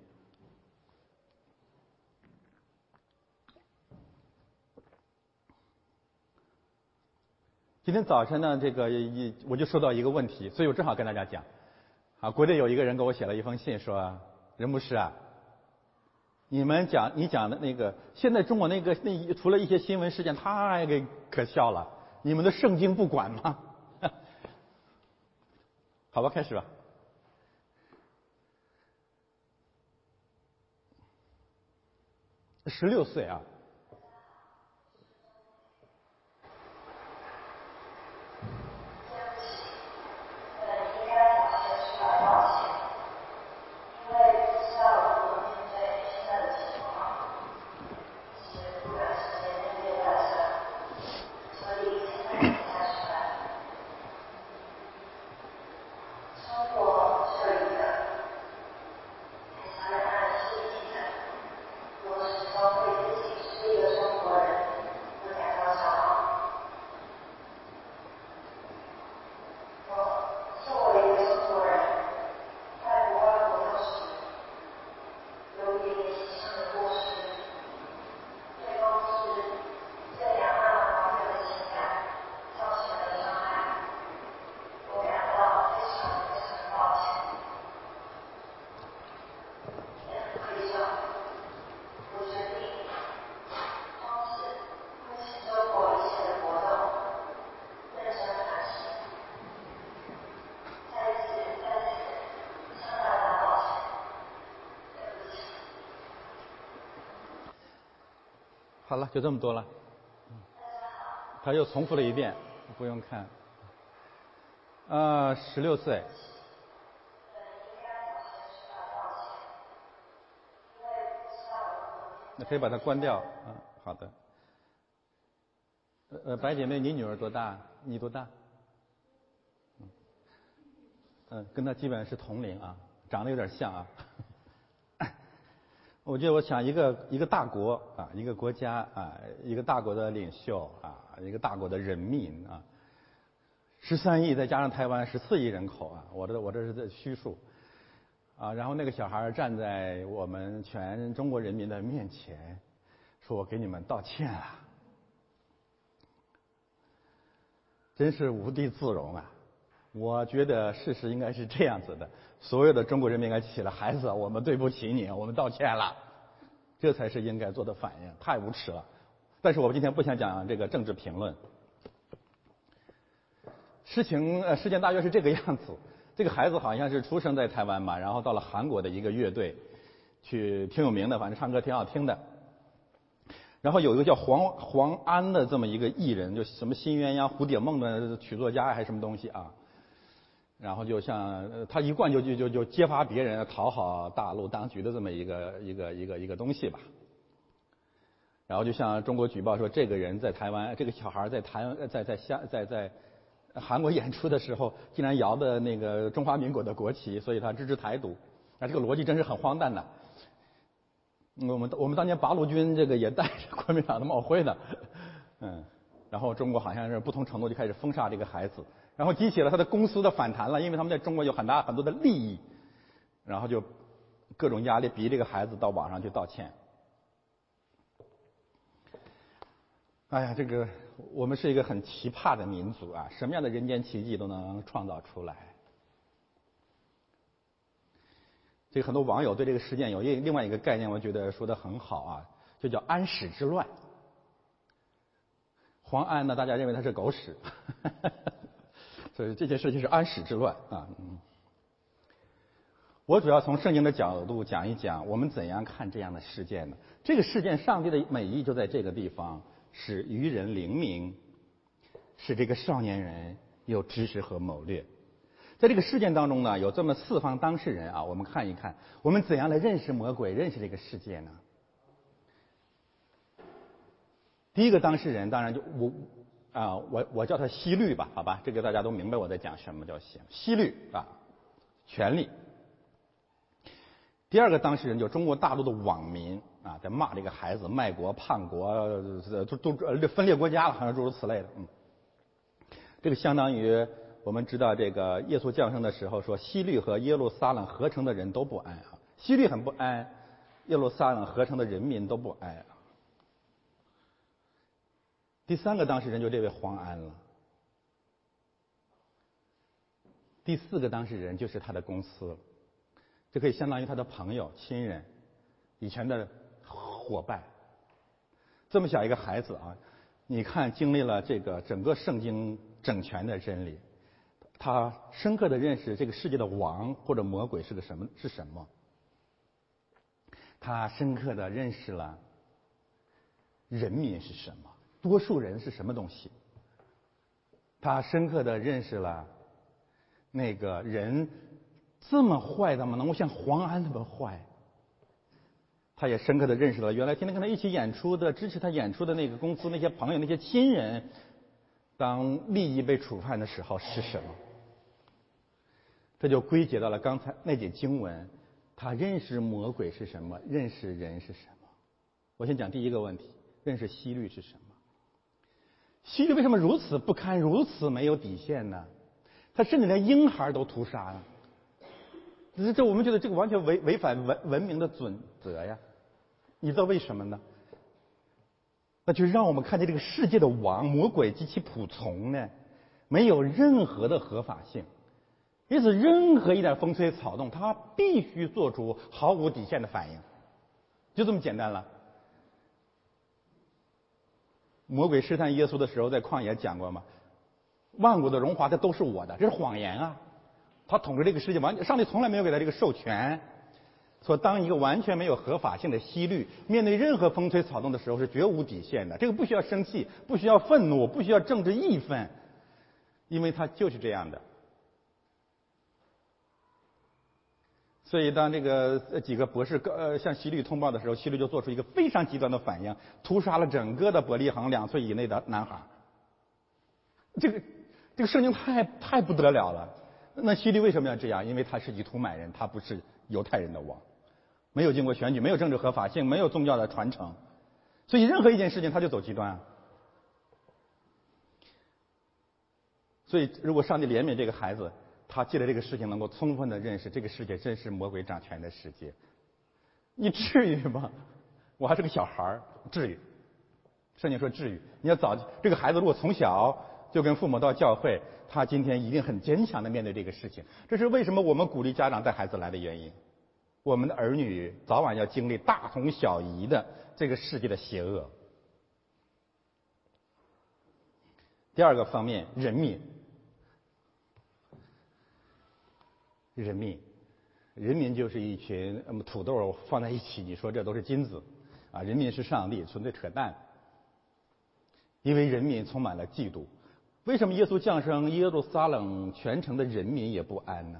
今天早晨呢，这个一我就收到一个问题，所以我正好跟大家讲。啊，国内有一个人给我写了一封信，说任牧师啊，你们讲你讲的那个，现在中国那个那除了一些新闻事件太给可笑了，你们的圣经不管吗？好吧，开始吧。十六岁啊。好了，就这么多了。他又重复了一遍，不用看。啊，十六岁。那可以把它关掉。嗯，好的。呃呃，白姐妹，你女儿多大？你多大？嗯，跟她基本上是同龄啊，长得有点像啊。我觉得，我想一个一个大国啊，一个国家啊，一个大国的领袖啊，一个大国的人民啊，十三亿再加上台湾十四亿人口啊，我这我这是在虚数啊。然后那个小孩站在我们全中国人民的面前，说我给你们道歉啊，真是无地自容啊。我觉得事实应该是这样子的：所有的中国人民应该起来，孩子，我们对不起你，我们道歉了，这才是应该做的反应。太无耻了！但是我们今天不想讲这个政治评论。事情呃，事件大约是这个样子：这个孩子好像是出生在台湾嘛，然后到了韩国的一个乐队，去挺有名的，反正唱歌挺好听的。然后有一个叫黄黄安的这么一个艺人，就什么新鸳鸯蝴蝶梦的曲作家还是什么东西啊？然后就像他一贯就就就就揭发别人、讨好大陆当局的这么一个一个一个一个东西吧。然后就像中国举报说，这个人在台湾，这个小孩在台在在香在在韩国演出的时候，竟然摇的那个中华民国的国旗，所以他支持台独。那，这个逻辑真是很荒诞的。我们我们当年八路军这个也带着国民党的帽徽呢，然后中国好像是不同程度就开始封杀这个孩子。然后激起了他的公司的反弹了，因为他们在中国有很大很多的利益，然后就各种压力逼这个孩子到网上去道歉。哎呀，这个我们是一个很奇葩的民族啊，什么样的人间奇迹都能创造出来。这个很多网友对这个事件有另另外一个概念，我觉得说的很好啊，就叫安史之乱。黄安呢，大家认为他是狗屎。所以这件事情是安史之乱啊。我主要从圣经的角度讲一讲，我们怎样看这样的事件呢？这个事件，上帝的美意就在这个地方，使愚人灵明，使这个少年人有知识和谋略。在这个事件当中呢，有这么四方当事人啊，我们看一看，我们怎样来认识魔鬼，认识这个世界呢？第一个当事人，当然就我。啊，我我叫他西律吧，好吧，这个大家都明白我在讲什么叫西西律啊，权力。第二个当事人就中国大陆的网民啊，在骂这个孩子卖国叛国，都都分裂国家了，好像诸如此类的，嗯。这个相当于我们知道这个耶稣降生的时候说，西律和耶路撒冷合成的人都不安啊，西律很不安，耶路撒冷合成的人民都不安啊。第三个当事人就这位黄安了，第四个当事人就是他的公司，这可以相当于他的朋友、亲人、以前的伙伴。这么小一个孩子啊，你看经历了这个整个圣经整全的真理，他深刻的认识这个世界的王或者魔鬼是个什么是什么，他深刻的认识了人民是什么，多数人是什么东西，他深刻的认识了那个人这么坏，怎么能够像黄安那么坏？他也深刻的认识了，原来天天跟他一起演出的、支持他演出的那个公司、那些朋友、那些亲人，当利益被触犯的时候是什么？这就归结到了刚才那节经文，他认识魔鬼是什么，认识人是什么。我先讲第一个问题：认识西律是什么？西律为什么如此不堪、如此没有底线呢？他甚至连婴孩都屠杀了。这这，我们觉得这个完全违违反文文明的准则呀。你知道为什么呢？那就让我们看见这个世界的王魔鬼及其仆从呢，没有任何的合法性，因此任何一点风吹草动，他必须做出毫无底线的反应，就这么简单了。魔鬼试探耶稣的时候，在旷野讲过吗？万古的荣华，这都是我的，这是谎言啊！他统治这个世界，完上帝从来没有给他这个授权。说，当一个完全没有合法性的西律面对任何风吹草动的时候，是绝无底线的。这个不需要生气，不需要愤怒，不需要政治义愤，因为他就是这样的。所以，当这个几个博士呃向西律通报的时候，西律就做出一个非常极端的反应，屠杀了整个的伯利恒两岁以内的男孩。这个这个圣经太太不得了了。那西律为什么要这样？因为他是以图买人，他不是犹太人的王。没有经过选举，没有政治合法性，没有宗教的传承，所以任何一件事情他就走极端。所以，如果上帝怜悯这个孩子，他借着这个事情能够充分的认识这个世界真是魔鬼掌权的世界，你至于吗？我还是个小孩儿，至于？圣经说至于。你要早这个孩子如果从小就跟父母到教会，他今天一定很坚强的面对这个事情。这是为什么我们鼓励家长带孩子来的原因。我们的儿女早晚要经历大同小异的这个世界的邪恶。第二个方面，人民，人民，人民就是一群土豆放在一起，你说这都是金子啊？人民是上帝，纯粹扯淡。因为人民充满了嫉妒。为什么耶稣降生，耶路撒冷全城的人民也不安呢？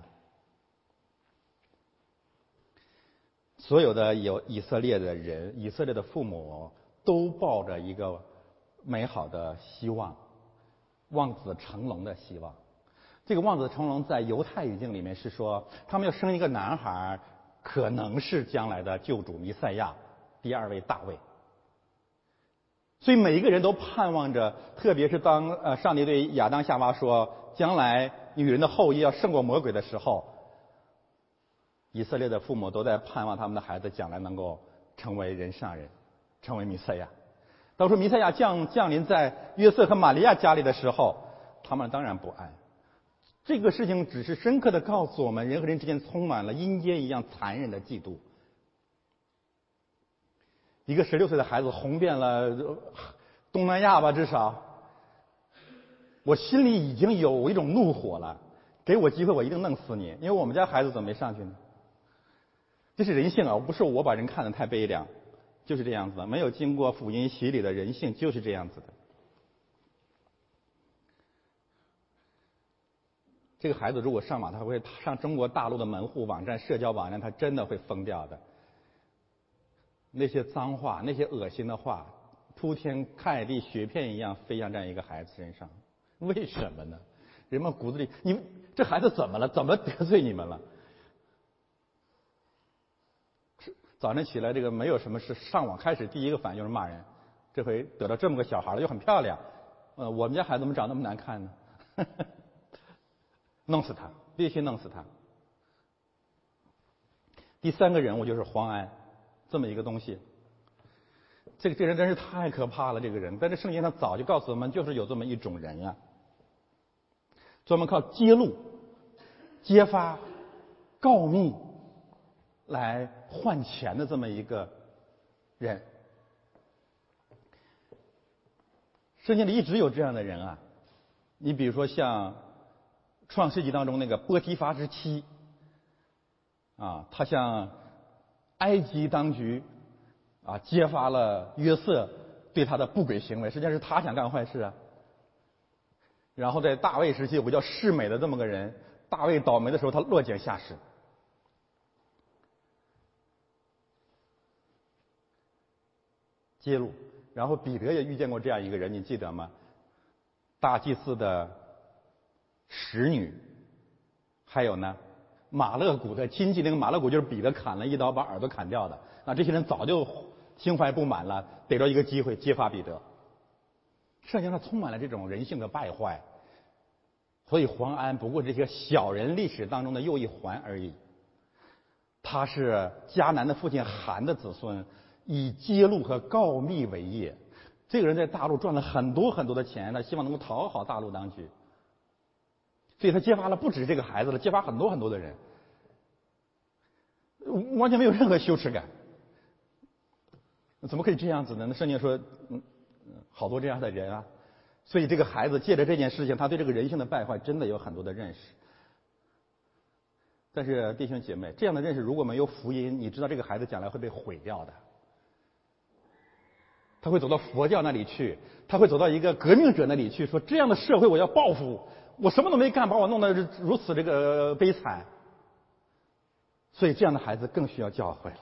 所有的有以色列的人，以色列的父母都抱着一个美好的希望，望子成龙的希望。这个望子成龙在犹太语境里面是说，他们要生一个男孩，可能是将来的救主弥赛亚，第二位大卫。所以每一个人都盼望着，特别是当呃上帝对亚当夏娃说，将来女人的后裔要胜过魔鬼的时候。以色列的父母都在盼望他们的孩子将来能够成为人上人，成为弥赛亚。当说弥赛亚降降临在约瑟和玛利亚家里的时候，他们当然不安。这个事情只是深刻的告诉我们，人和人之间充满了阴间一样残忍的嫉妒。一个十六岁的孩子红遍了东南亚吧，至少，我心里已经有一种怒火了。给我机会，我一定弄死你！因为我们家孩子怎么没上去呢？这是人性啊，不是我把人看得太悲凉，就是这样子的。没有经过福音洗礼的人性就是这样子的。这个孩子如果上网，他会上中国大陆的门户网站、社交网站，他真的会疯掉的。那些脏话、那些恶心的话，铺天盖地、雪片一样飞向这样一个孩子身上，为什么呢？人们骨子里，你们这孩子怎么了？怎么得罪你们了？早晨起来，这个没有什么事，上网开始第一个反应就是骂人。这回得到这么个小孩了，又很漂亮，呃，我们家孩子怎么长那么难看呢？弄死他，必须弄死他。第三个人物就是黄安，这么一个东西。这个这人真是太可怕了，这个人。在这圣经上早就告诉我们，就是有这么一种人啊，专门靠揭露、揭发、告密来换钱的这么一个人。圣经里一直有这样的人啊，你比如说像创世纪当中那个波提乏之妻啊，他向埃及当局。啊，揭发了约瑟对他的不轨行为，实际上是他想干坏事啊。然后在大卫时期有个叫世美的这么个人，大卫倒霉的时候他落井下石。揭露，然后彼得也遇见过这样一个人，你记得吗？大祭司的使女，还有呢，马勒古的亲戚，那个马勒古就是彼得砍了一刀把耳朵砍掉的。那这些人早就。心怀不满了，逮着一个机会揭发彼得。圣经上充满了这种人性的败坏，所以黄安不过这些小人历史当中的又一环而已。他是迦南的父亲韩的子孙，以揭露和告密为业。这个人在大陆赚了很多很多的钱，他希望能够讨好大陆当局，所以他揭发了不止这个孩子了，揭发很多很多的人，完全没有任何羞耻感。怎么可以这样子呢？那圣经说，嗯，好多这样的人啊，所以这个孩子借着这件事情，他对这个人性的败坏真的有很多的认识。但是弟兄姐妹，这样的认识如果没有福音，你知道这个孩子将来会被毁掉的。他会走到佛教那里去，他会走到一个革命者那里去，说这样的社会我要报复，我什么都没干，把我弄得如此这个悲惨。所以这样的孩子更需要教诲了。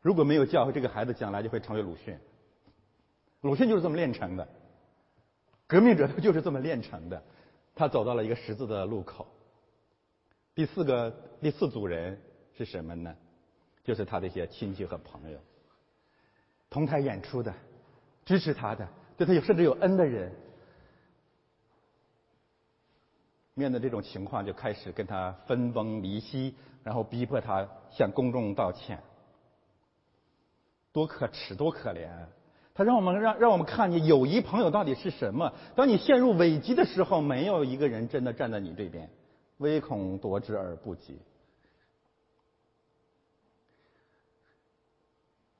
如果没有教会，这个孩子将来就会成为鲁迅。鲁迅就是这么炼成的，革命者就是这么炼成的。他走到了一个十字的路口。第四个第四组人是什么呢？就是他的一些亲戚和朋友，同台演出的，支持他的，对他有甚至有恩的人，面对这种情况就开始跟他分崩离析，然后逼迫他向公众道歉。多可耻，多可怜！他让我们让让我们看见友谊朋友到底是什么。当你陷入危机的时候，没有一个人真的站在你这边，唯恐夺之而不及。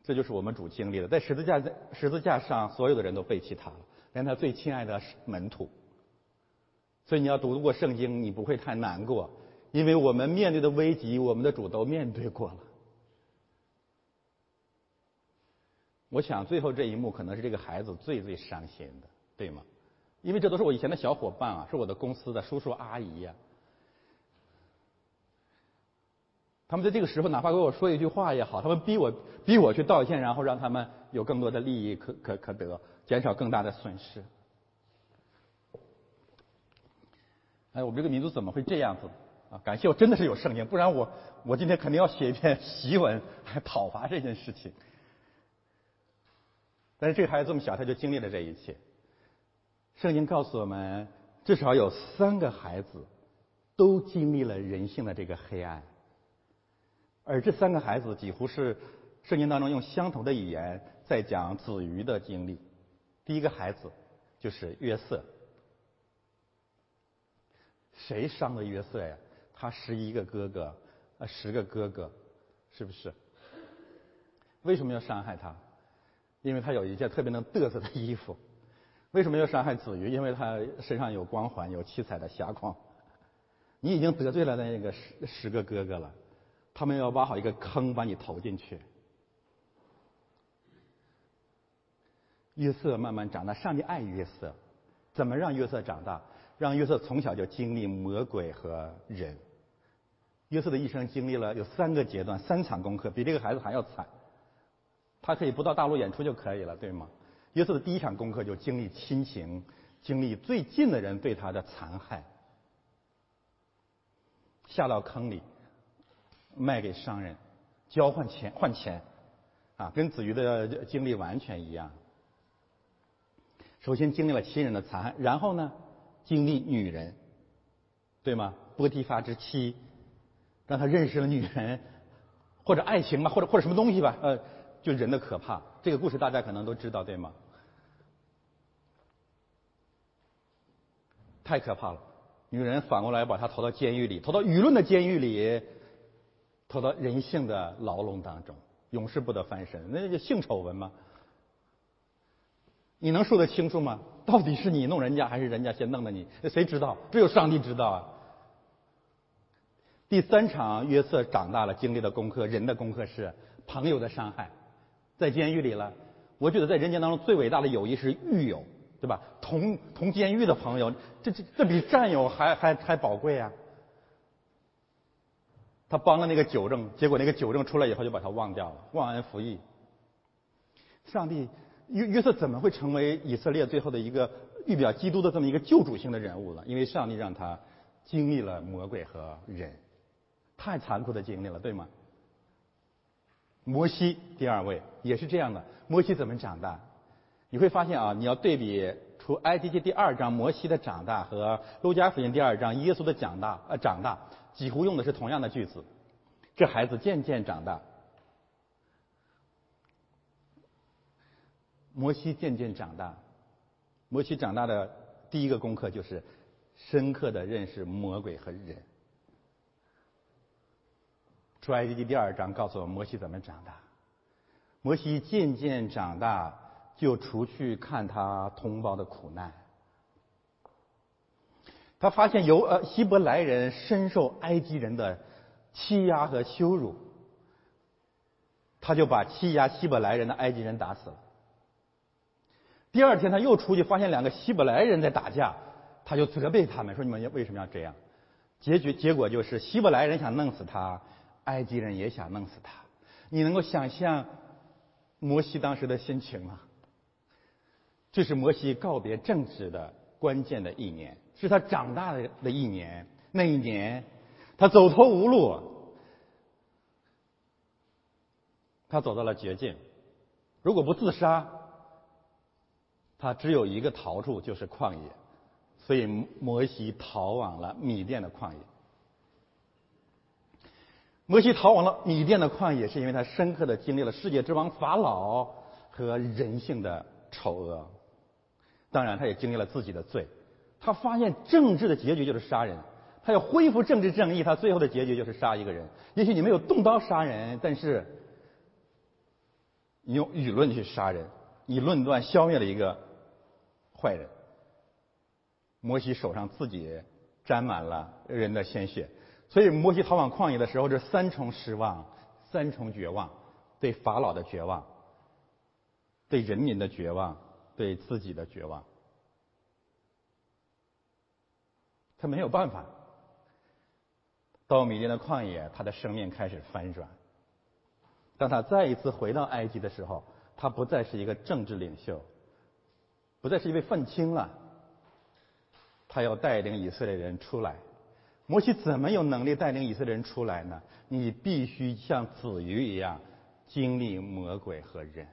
这就是我们主经历的，在十字架在十字架上，所有的人都背弃他了，连他最亲爱的门徒。所以你要读过圣经，你不会太难过，因为我们面对的危机，我们的主都面对过了。我想最后这一幕可能是这个孩子最最伤心的，对吗？因为这都是我以前的小伙伴啊，是我的公司的叔叔阿姨呀。他们在这个时候哪怕跟我说一句话也好，他们逼我逼我去道歉，然后让他们有更多的利益可可可得，减少更大的损失。哎，我们这个民族怎么会这样子啊？感谢我真的是有圣经，不然我我今天肯定要写一篇 檄文来讨伐这件事情。但是这个孩子这么小，他就经历了这一切。圣经告诉我们，至少有三个孩子都经历了人性的这个黑暗，而这三个孩子几乎是圣经当中用相同的语言在讲子鱼的经历。第一个孩子就是约瑟，谁伤了约瑟呀？他十一个哥哥，啊，十个哥哥，是不是？为什么要伤害他？因为他有一件特别能嘚瑟的衣服，为什么要伤害子鱼？因为他身上有光环，有七彩的霞光。你已经得罪了那个十十个哥哥了，他们要挖好一个坑把你投进去。约瑟慢慢长大，上帝爱约瑟，怎么让约瑟长大？让约瑟从小就经历魔鬼和人。约瑟的一生经历了有三个阶段，三场功课，比这个孩子还要惨。他可以不到大陆演出就可以了，对吗？约瑟的第一场功课就经历亲情，经历最近的人对他的残害，下到坑里，卖给商人，交换钱换钱，啊，跟子瑜的经历完全一样。首先经历了亲人的残害，然后呢，经历女人，对吗？波提法之妻，让他认识了女人，或者爱情吧，或者或者什么东西吧，呃，就人的可怕。这个故事大家可能都知道，对吗？太可怕了！女人反过来把他投到监狱里，投到舆论的监狱里，投到人性的牢笼当中，永世不得翻身。那就性丑闻吗？你能说得清楚吗？到底是你弄人家，还是人家先弄的你？谁知道？只有上帝知道啊！第三场约瑟长大了经历的功课，人的功课是朋友的伤害，在监狱里了。我觉得在人间当中最伟大的友谊是狱友，对吧？同同监狱的朋友，这这这比战友还还还宝贵啊！他帮了那个酒政，结果那个酒政出来以后就把他忘掉了，忘恩负义。上帝。约约瑟怎么会成为以色列最后的一个预表基督的这么一个救主性的人物呢？因为上帝让他经历了魔鬼和人，太残酷的经历了，对吗？摩西第二位也是这样的。摩西怎么长大？你会发现啊，你要对比出埃及记第二章摩西的长大和路加福音第二章耶稣的长大，呃，长大几乎用的是同样的句子。这孩子渐渐长大。摩西渐渐长大，摩西长大的第一个功课就是深刻的认识魔鬼和人。出埃及记第二章告诉我摩西怎么长大。摩西渐渐长大，就除去看他同胞的苦难。他发现犹呃希伯来人深受埃及人的欺压和羞辱，他就把欺压希伯来人的埃及人打死了。第二天他又出去，发现两个希伯来人在打架，他就责备他们说：“你们为什么要这样？”结局结果就是希伯来人想弄死他，埃及人也想弄死他。你能够想象摩西当时的心情吗？这是摩西告别政治的关键的一年，是他长大的的一年。那一年，他走投无路，他走到了绝境。如果不自杀，他只有一个逃处，就是旷野，所以摩西逃往了米甸的旷野。摩西逃往了米甸的旷野，是因为他深刻的经历了世界之王法老和人性的丑恶。当然，他也经历了自己的罪。他发现政治的结局就是杀人，他要恢复政治正义，他最后的结局就是杀一个人。也许你没有动刀杀人，但是你用舆论去杀人，以论断消灭了一个。坏人，摩西手上自己沾满了人的鲜血，所以摩西逃往旷野的时候，这三重失望，三重绝望：对法老的绝望，对人民的绝望，对自己的绝望。他没有办法。到米甸的旷野，他的生命开始翻转。当他再一次回到埃及的时候，他不再是一个政治领袖。不再是一位愤青了，他要带领以色列人出来。摩西怎么有能力带领以色列人出来呢？你必须像子鱼一样经历魔鬼和人。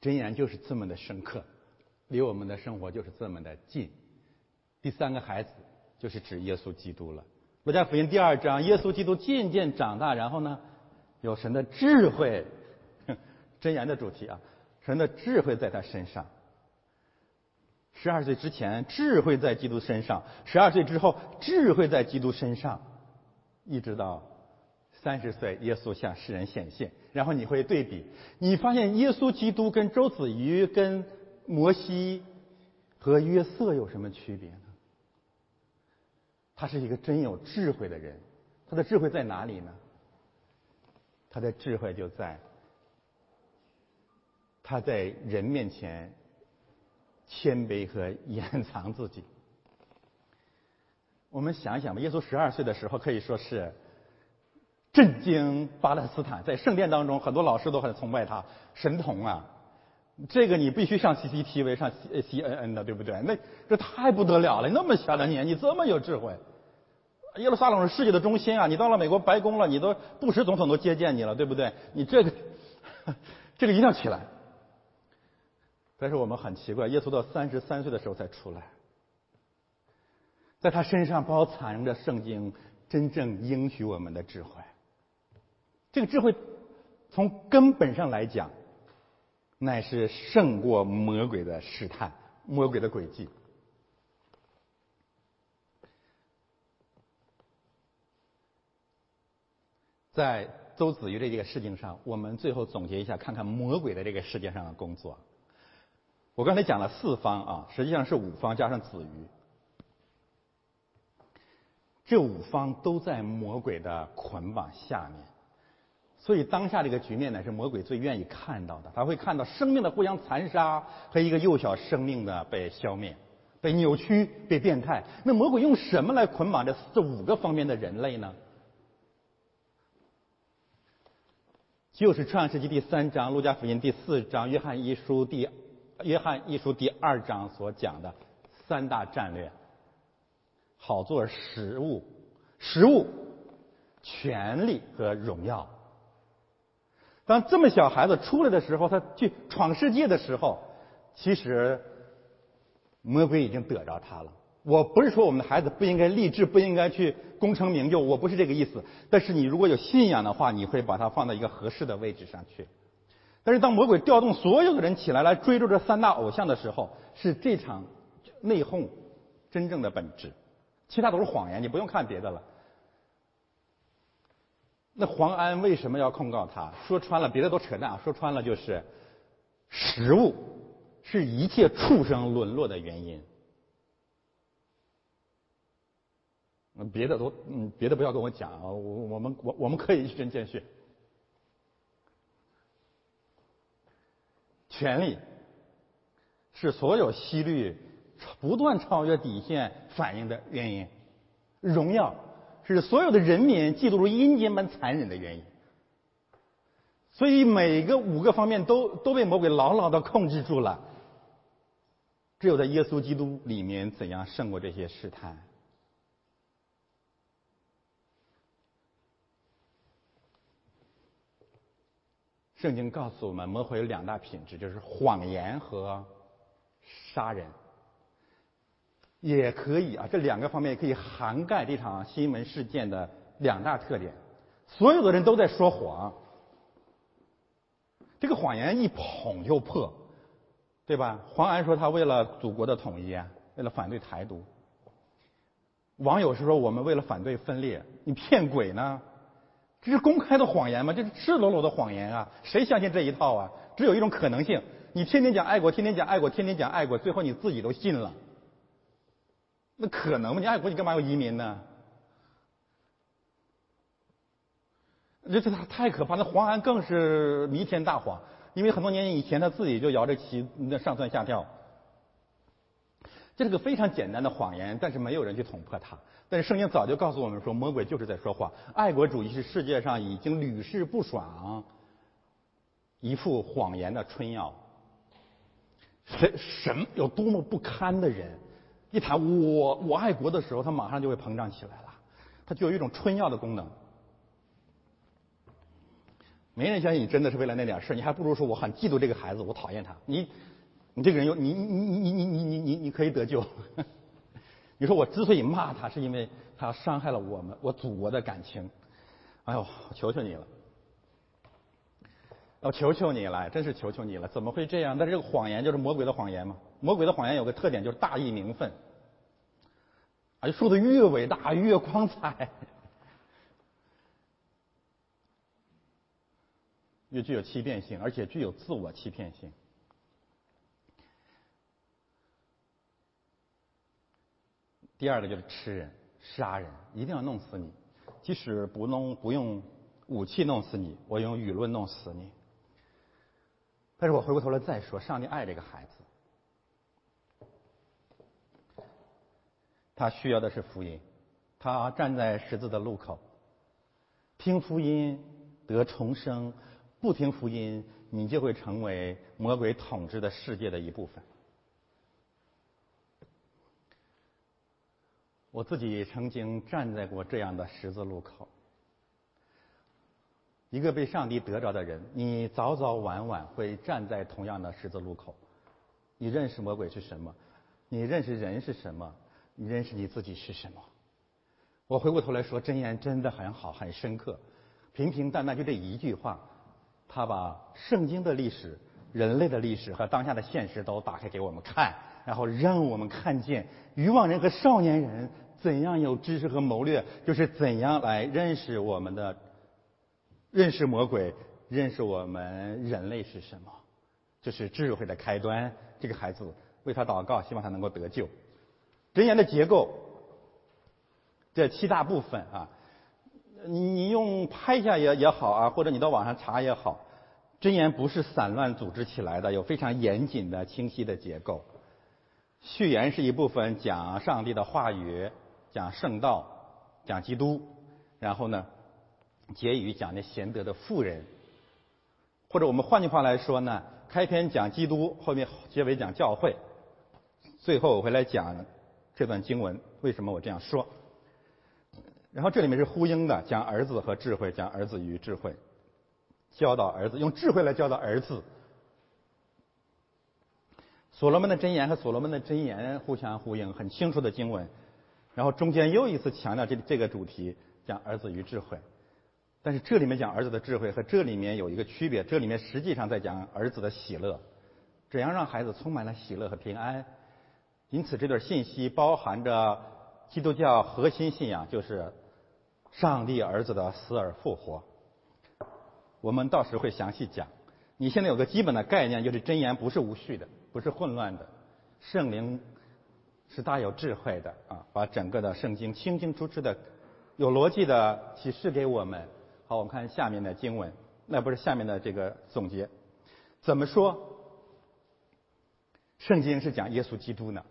箴言就是这么的深刻，离我们的生活就是这么的近。第三个孩子就是指耶稣基督了。路加福音第二章，耶稣基督渐渐长大，然后呢，有神的智慧。真言的主题啊，神的智慧在他身上。十二岁之前，智慧在基督身上；十二岁之后，智慧在基督身上，一直到三十岁，耶稣向世人显现。然后你会对比，你发现耶稣基督跟周子瑜、跟摩西和约瑟有什么区别呢？他是一个真有智慧的人，他的智慧在哪里呢？他的智慧就在。他在人面前谦卑和掩藏自己。我们想一想吧，耶稣十二岁的时候可以说是震惊巴勒斯坦，在圣殿当中，很多老师都很崇拜他，神童啊！这个你必须上 CCTV、上 C C N N 的，对不对？那这太不得了了！那么小的年纪，这么有智慧。耶路撒冷是世界的中心啊！你到了美国白宫了，你都布什总统都接见你了，对不对？你这个 这个一定要起来。但是我们很奇怪，耶稣到三十三岁的时候才出来，在他身上包藏着圣经真正应许我们的智慧。这个智慧从根本上来讲，乃是胜过魔鬼的试探、魔鬼的诡计。在周子瑜的这个事情上，我们最后总结一下，看看魔鬼的这个世界上的工作。我刚才讲了四方啊，实际上是五方加上子瑜，这五方都在魔鬼的捆绑下面。所以当下这个局面呢，是魔鬼最愿意看到的。他会看到生命的互相残杀和一个幼小生命的被消灭、被扭曲、被变态。那魔鬼用什么来捆绑这这五个方面的人类呢？就是《创世纪》第三章、《路加福音》第四章、《约翰一书》第《约翰一书》第二章所讲的三大战略：好做食物、食物、权力和荣耀。当这么小孩子出来的时候，他去闯世界的时候，其实魔鬼已经得着他了。我不是说我们的孩子不应该立志，不应该去功成名就，我不是这个意思。但是你如果有信仰的话，你会把它放到一个合适的位置上去。但是当魔鬼调动所有的人起来来追逐这三大偶像的时候，是这场内讧真正的本质，其他都是谎言。你不用看别的了。那黄安为什么要控告他？说穿了，别的都扯淡。说穿了就是，食物是一切畜生沦落的原因。别的都嗯，别的不要跟我讲啊，我我们我我们可以一针见血。权力是所有息率不断超越底线反应的原因，荣耀是所有的人民嫉妒如阴间般残忍的原因。所以每个五个方面都都被魔鬼牢牢的控制住了。只有在耶稣基督里面，怎样胜过这些试探？圣经告诉我们，魔鬼有两大品质，就是谎言和杀人。也可以啊，这两个方面可以涵盖这场新闻事件的两大特点。所有的人都在说谎，这个谎言一捧就破，对吧？黄安说他为了祖国的统一啊，为了反对台独。网友是说我们为了反对分裂，你骗鬼呢？这是公开的谎言吗？这是赤裸裸的谎言啊！谁相信这一套啊？只有一种可能性：你天天讲爱国，天天讲爱国，天天讲爱国，最后你自己都信了。那可能吗？你爱国，你干嘛要移民呢？这这太可怕！那黄安更是弥天大谎，因为很多年以前他自己就摇着旗那上蹿下跳。这是个非常简单的谎言，但是没有人去捅破它。但是圣经早就告诉我们说，魔鬼就是在说谎。爱国主义是世界上已经屡试不爽、一副谎言的春药。谁什么有多么不堪的人，一谈我我爱国的时候，他马上就会膨胀起来了。他就有一种春药的功能。没人相信你真的是为了那点事你还不如说我很嫉妒这个孩子，我讨厌他。你你这个人有你你你你你你你你可以得救。你说我之所以骂他，是因为他伤害了我们我祖国的感情。哎呦，我求求你了，我求求你了，真是求求你了！怎么会这样？但是这个谎言就是魔鬼的谎言嘛。魔鬼的谎言有个特点，就是大义名分，啊，说的越伟大越光彩，越具有欺骗性，而且具有自我欺骗性。第二个就是吃人、杀人，一定要弄死你。即使不弄、不用武器弄死你，我用舆论弄死你。但是我回过头来再说，上帝爱这个孩子，他需要的是福音。他站在十字的路口，听福音得重生，不听福音，你就会成为魔鬼统治的世界的一部分。我自己曾经站在过这样的十字路口，一个被上帝得着的人，你早早晚晚会站在同样的十字路口。你认识魔鬼是什么？你认识人是什么？你认识你自己是什么？我回过头来说，真言真的很好，很深刻。平平淡淡就这一句话，他把圣经的历史、人类的历史和当下的现实都打开给我们看，然后让我们看见渔网人和少年人怎样有知识和谋略，就是怎样来认识我们的、认识魔鬼、认识我们人类是什么。这是智慧的开端。这个孩子为他祷告，希望他能够得救。箴言的结构，这七大部分啊，你你用拍下也也好啊，或者你到网上查也好，箴言不是散乱组织起来的，有非常严谨的、清晰的结构。序言是一部分讲上帝的话语，讲圣道，讲基督，然后呢，结语讲那贤德的妇人，或者我们换句话来说呢，开篇讲基督，后面结尾讲教会，最后我会来讲。这段经文为什么我这样说？然后这里面是呼应的，讲儿子和智慧，讲儿子与智慧，教导儿子用智慧来教导儿子。所罗门的箴言和所罗门的箴言互相呼应，很清楚的经文。然后中间又一次强调这这个主题，讲儿子与智慧。但是这里面讲儿子的智慧和这里面有一个区别，这里面实际上在讲儿子的喜乐，怎样让孩子充满了喜乐和平安。因此，这段信息包含着基督教核心信仰，就是上帝儿子的死而复活。我们到时会详细讲。你现在有个基本的概念，就是真言不是无序的，不是混乱的，圣灵是大有智慧的啊，把整个的圣经清清楚楚的、有逻辑的启示给我们。好，我们看下面的经文，那不是下面的这个总结，怎么说？圣经是讲耶稣基督呢？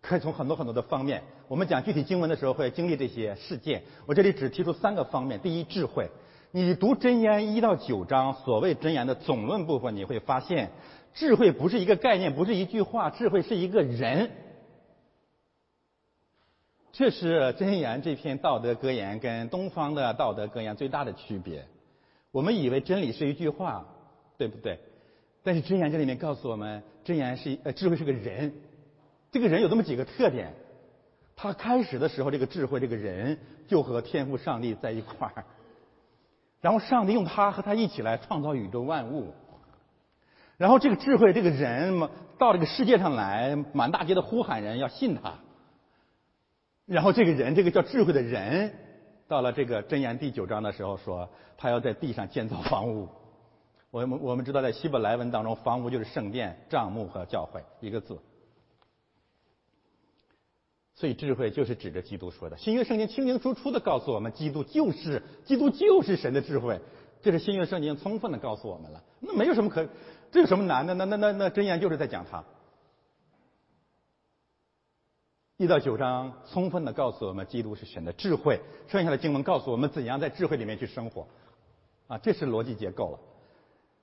可以从很多很多的方面，我们讲具体经文的时候会经历这些事件。我这里只提出三个方面：第一，智慧。你读真言一到九章，所谓真言的总论部分，你会发现，智慧不是一个概念，不是一句话，智慧是一个人。这是真言这篇道德格言跟东方的道德格言最大的区别。我们以为真理是一句话，对不对？但是真言这里面告诉我们，真言是呃智慧是个人。这个人有这么几个特点，他开始的时候，这个智慧这个人就和天赋上帝在一块儿，然后上帝用他和他一起来创造宇宙万物，然后这个智慧这个人嘛，到这个世界上来，满大街的呼喊人要信他，然后这个人这个叫智慧的人，到了这个箴言第九章的时候说，他要在地上建造房屋。我们我们知道，在希伯来文当中，房屋就是圣殿、帐幕和教会一个字。所以智慧就是指着基督说的。新约圣经清清楚楚的告诉我们，基督就是基督就是神的智慧。这是新约圣经充分的告诉我们了。那没有什么可，这有什么难的？那那那那真言就是在讲他。一到九章充分的告诉我们，基督是神的智慧。剩下的经文告诉我们怎样在智慧里面去生活。啊，这是逻辑结构了。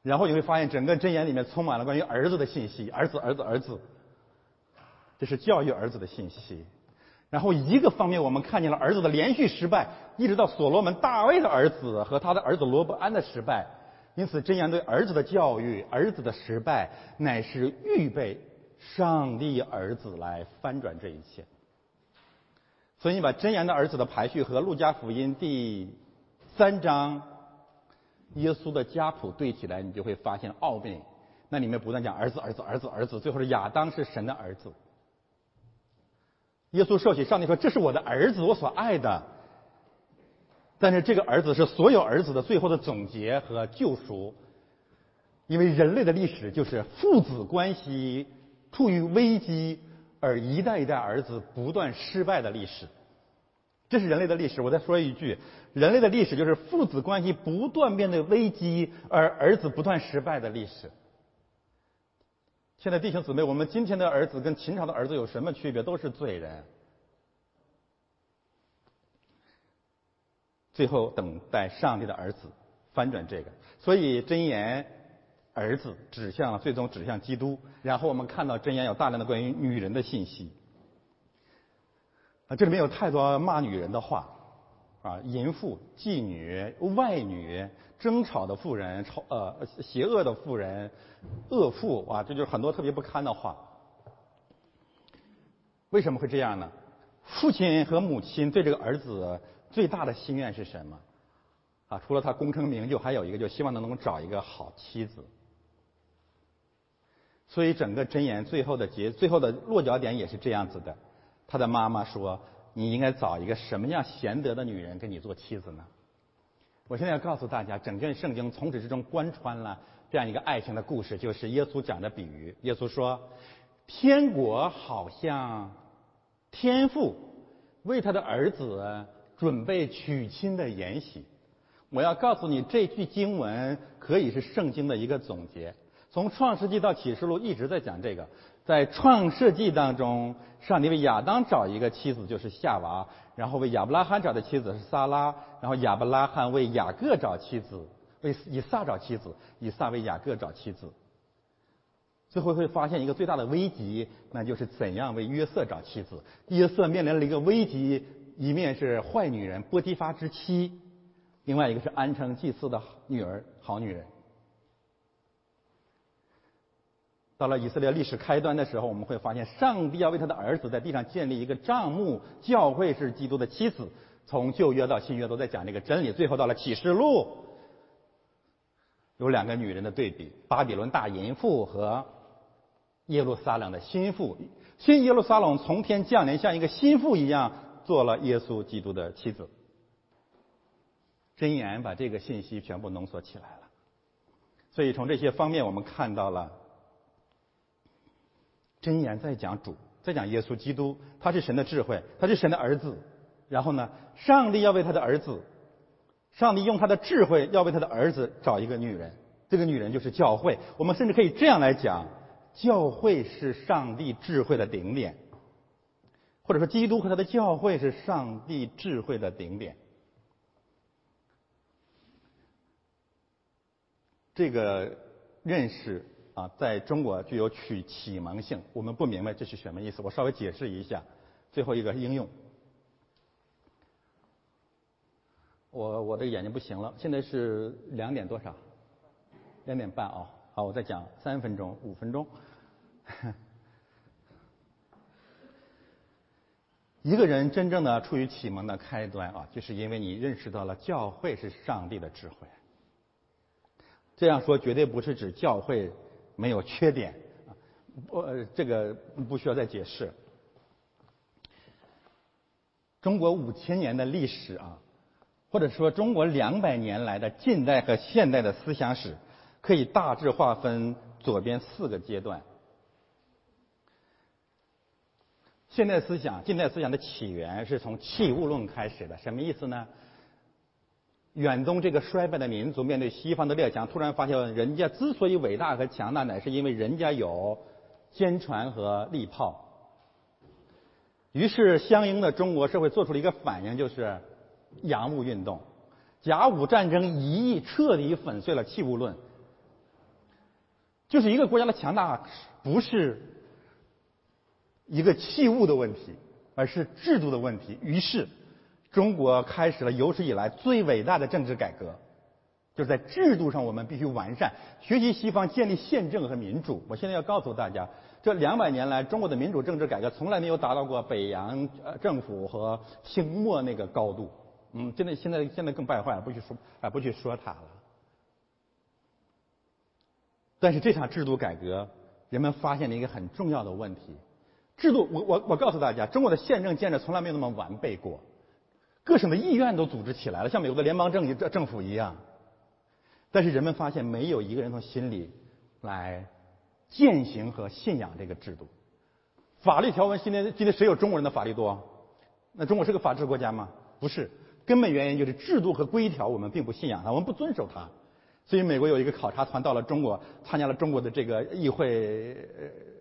然后你会发现，整个箴言里面充满了关于儿子的信息，儿子，儿子，儿子。这是教育儿子的信息。然后一个方面，我们看见了儿子的连续失败，一直到所罗门、大卫的儿子和他的儿子罗伯安的失败。因此，真言对儿子的教育、儿子的失败，乃是预备上帝儿子来翻转这一切。所以，你把真言的儿子的排序和路加福音第三章耶稣的家谱对起来，你就会发现奥秘。那里面不断讲儿子、儿子、儿子、儿子，最后是亚当是神的儿子。耶稣受洗，上帝说：“这是我的儿子，我所爱的。”但是这个儿子是所有儿子的最后的总结和救赎，因为人类的历史就是父子关系处于危机，而一代一代儿子不断失败的历史。这是人类的历史。我再说一句，人类的历史就是父子关系不断面对危机，而儿子不断失败的历史。现在弟兄姊妹，我们今天的儿子跟秦朝的儿子有什么区别？都是罪人。最后等待上帝的儿子翻转这个，所以真言儿子指向最终指向基督。然后我们看到真言有大量的关于女人的信息啊，这里面有太多骂女人的话啊，淫妇、妓女、外女。争吵的妇人，吵呃邪恶的妇人，恶妇啊，这就是很多特别不堪的话。为什么会这样呢？父亲和母亲对这个儿子最大的心愿是什么？啊，除了他功成名就，还有一个就希望能能找一个好妻子。所以整个箴言最后的结，最后的落脚点也是这样子的。他的妈妈说：“你应该找一个什么样贤德的女人跟你做妻子呢？”我现在要告诉大家，整卷圣经从始至终贯穿了这样一个爱情的故事，就是耶稣讲的比喻。耶稣说：“天国好像天父为他的儿子准备娶亲的筵席。”我要告诉你，这句经文可以是圣经的一个总结。从创世纪到启示录一直在讲这个，在创世纪当中，上帝为亚当找一个妻子就是夏娃，然后为亚伯拉罕找的妻子是撒拉，然后亚伯拉罕为雅各找妻子，为以撒找妻子，以撒为雅各找妻子。最后会发现一个最大的危机，那就是怎样为约瑟找妻子。约瑟面临了一个危机，一面是坏女人波提乏之妻，另外一个是安城祭祀的女儿好女人。到了以色列历史开端的时候，我们会发现，上帝要为他的儿子在地上建立一个帐幕，教会是基督的妻子。从旧约到新约都在讲这个真理。最后到了启示录，有两个女人的对比：巴比伦大淫妇和耶路撒冷的心腹。新耶路撒冷从天降临，像一个心腹一样，做了耶稣基督的妻子。真言把这个信息全部浓缩起来了。所以从这些方面，我们看到了。箴言在讲主，在讲耶稣基督，他是神的智慧，他是神的儿子。然后呢，上帝要为他的儿子，上帝用他的智慧要为他的儿子找一个女人，这个女人就是教会。我们甚至可以这样来讲，教会是上帝智慧的顶点，或者说基督和他的教会是上帝智慧的顶点。这个认识。啊，在中国具有取启蒙性，我们不明白这是什么意思。我稍微解释一下。最后一个应用，我我这个眼睛不行了，现在是两点多少？两点半啊。好，我再讲三分钟、五分钟。一个人真正的处于启蒙的开端啊，就是因为你认识到了教会是上帝的智慧。这样说绝对不是指教会。没有缺点，不，这个不需要再解释。中国五千年的历史啊，或者说中国两百年来的近代和现代的思想史，可以大致划分左边四个阶段。现代思想、近代思想的起源是从器物论开始的，什么意思呢？远东这个衰败的民族面对西方的列强，突然发现人家之所以伟大和强大，乃是因为人家有坚船和利炮。于是，相应的中国社会做出了一个反应，就是洋务运动。甲午战争一役彻底粉碎了器物论，就是一个国家的强大不是一个器物的问题，而是制度的问题。于是。中国开始了有史以来最伟大的政治改革，就是在制度上我们必须完善，学习西方建立宪政和民主。我现在要告诉大家，这两百年来中国的民主政治改革从来没有达到过北洋呃政府和清末那个高度。嗯，现在现在现在更败坏，不去说啊不去说它了。但是这场制度改革，人们发现了一个很重要的问题：制度，我我我告诉大家，中国的宪政建设从来没有那么完备过。各省的议院都组织起来了，像美国的联邦政政府一样。但是人们发现，没有一个人从心里来践行和信仰这个制度。法律条文，今天今天谁有中国人的法律多？那中国是个法治国家吗？不是，根本原因就是制度和规条我们并不信仰它，我们不遵守它。所以美国有一个考察团到了中国，参加了中国的这个议会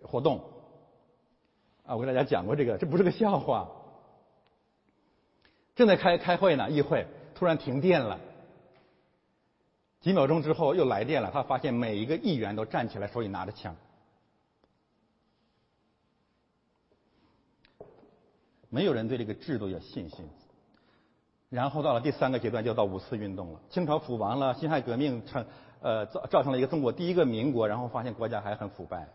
活动。啊，我给大家讲过这个，这不是个笑话。正在开开会呢，议会突然停电了。几秒钟之后又来电了，他发现每一个议员都站起来，手里拿着枪。没有人对这个制度有信心。然后到了第三个阶段，就到五四运动了。清朝覆亡了，辛亥革命成呃造造成了一个中国第一个民国，然后发现国家还很腐败。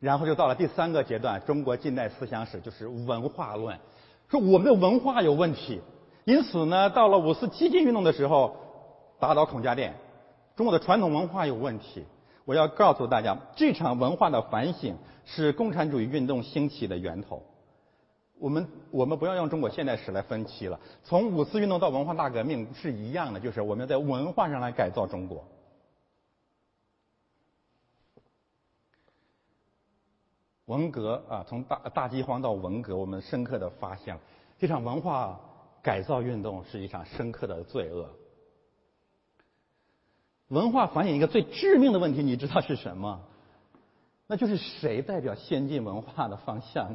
然后就到了第三个阶段，中国近代思想史就是文化论。说我们的文化有问题。因此呢，到了五四激进运动的时候，打倒孔家店，中国的传统文化有问题。我要告诉大家，这场文化的反省是共产主义运动兴起的源头。我们我们不要用中国现代史来分期了。从五四运动到文化大革命是一样的，就是我们要在文化上来改造中国。文革啊，从大大饥荒到文革，我们深刻的发现了，这场文化改造运动是一场深刻的罪恶。文化反映一个最致命的问题，你知道是什么？那就是谁代表先进文化的方向？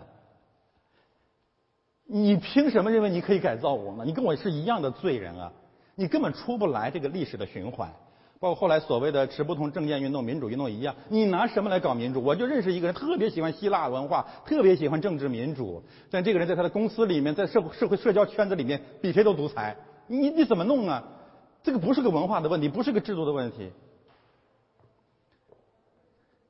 你凭什么认为你可以改造我呢？你跟我是一样的罪人啊！你根本出不来这个历史的循环。包括后来所谓的持不同政见运动、民主运动一样，你拿什么来搞民主？我就认识一个人，特别喜欢希腊文化，特别喜欢政治民主，但这个人在他的公司里面，在社会社会社交圈子里面，比谁都独裁。你你怎么弄啊？这个不是个文化的问题，不是个制度的问题。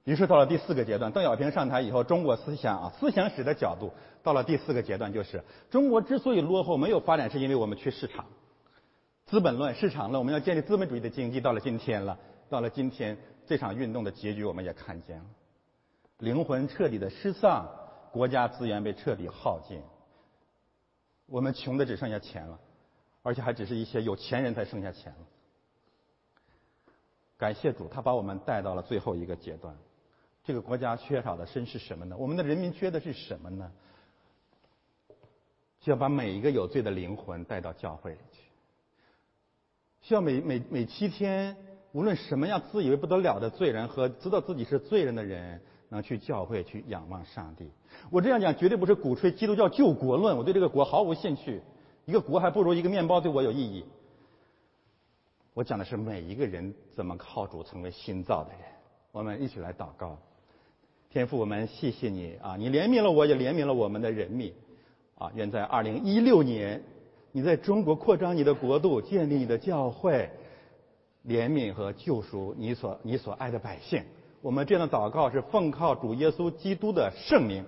于是到了第四个阶段，邓小平上台以后，中国思想啊，思想史的角度，到了第四个阶段，就是中国之所以落后没有发展，是因为我们缺市场。资本论、市场论，我们要建立资本主义的经济。到了今天了，到了今天，这场运动的结局我们也看见了，灵魂彻底的失丧，国家资源被彻底耗尽，我们穷的只剩下钱了。而且还只是一些有钱人才剩下钱了。感谢主，他把我们带到了最后一个阶段。这个国家缺少的是是什么呢？我们的人民缺的是什么呢？就要把每一个有罪的灵魂带到教会。需要每每每七天，无论什么样自以为不得了的罪人和知道自己是罪人的人，能去教会去仰望上帝。我这样讲绝对不是鼓吹基督教救国论，我对这个国毫无兴趣。一个国还不如一个面包对我有意义。我讲的是每一个人怎么靠主成为新造的人。我们一起来祷告，天父，我们谢谢你啊！你怜悯了我，也怜悯了我们的人民啊！愿在二零一六年，你在中国扩张你的国度，建立你的教会，怜悯和救赎你所你所爱的百姓。我们这样的祷告是奉靠主耶稣基督的圣名。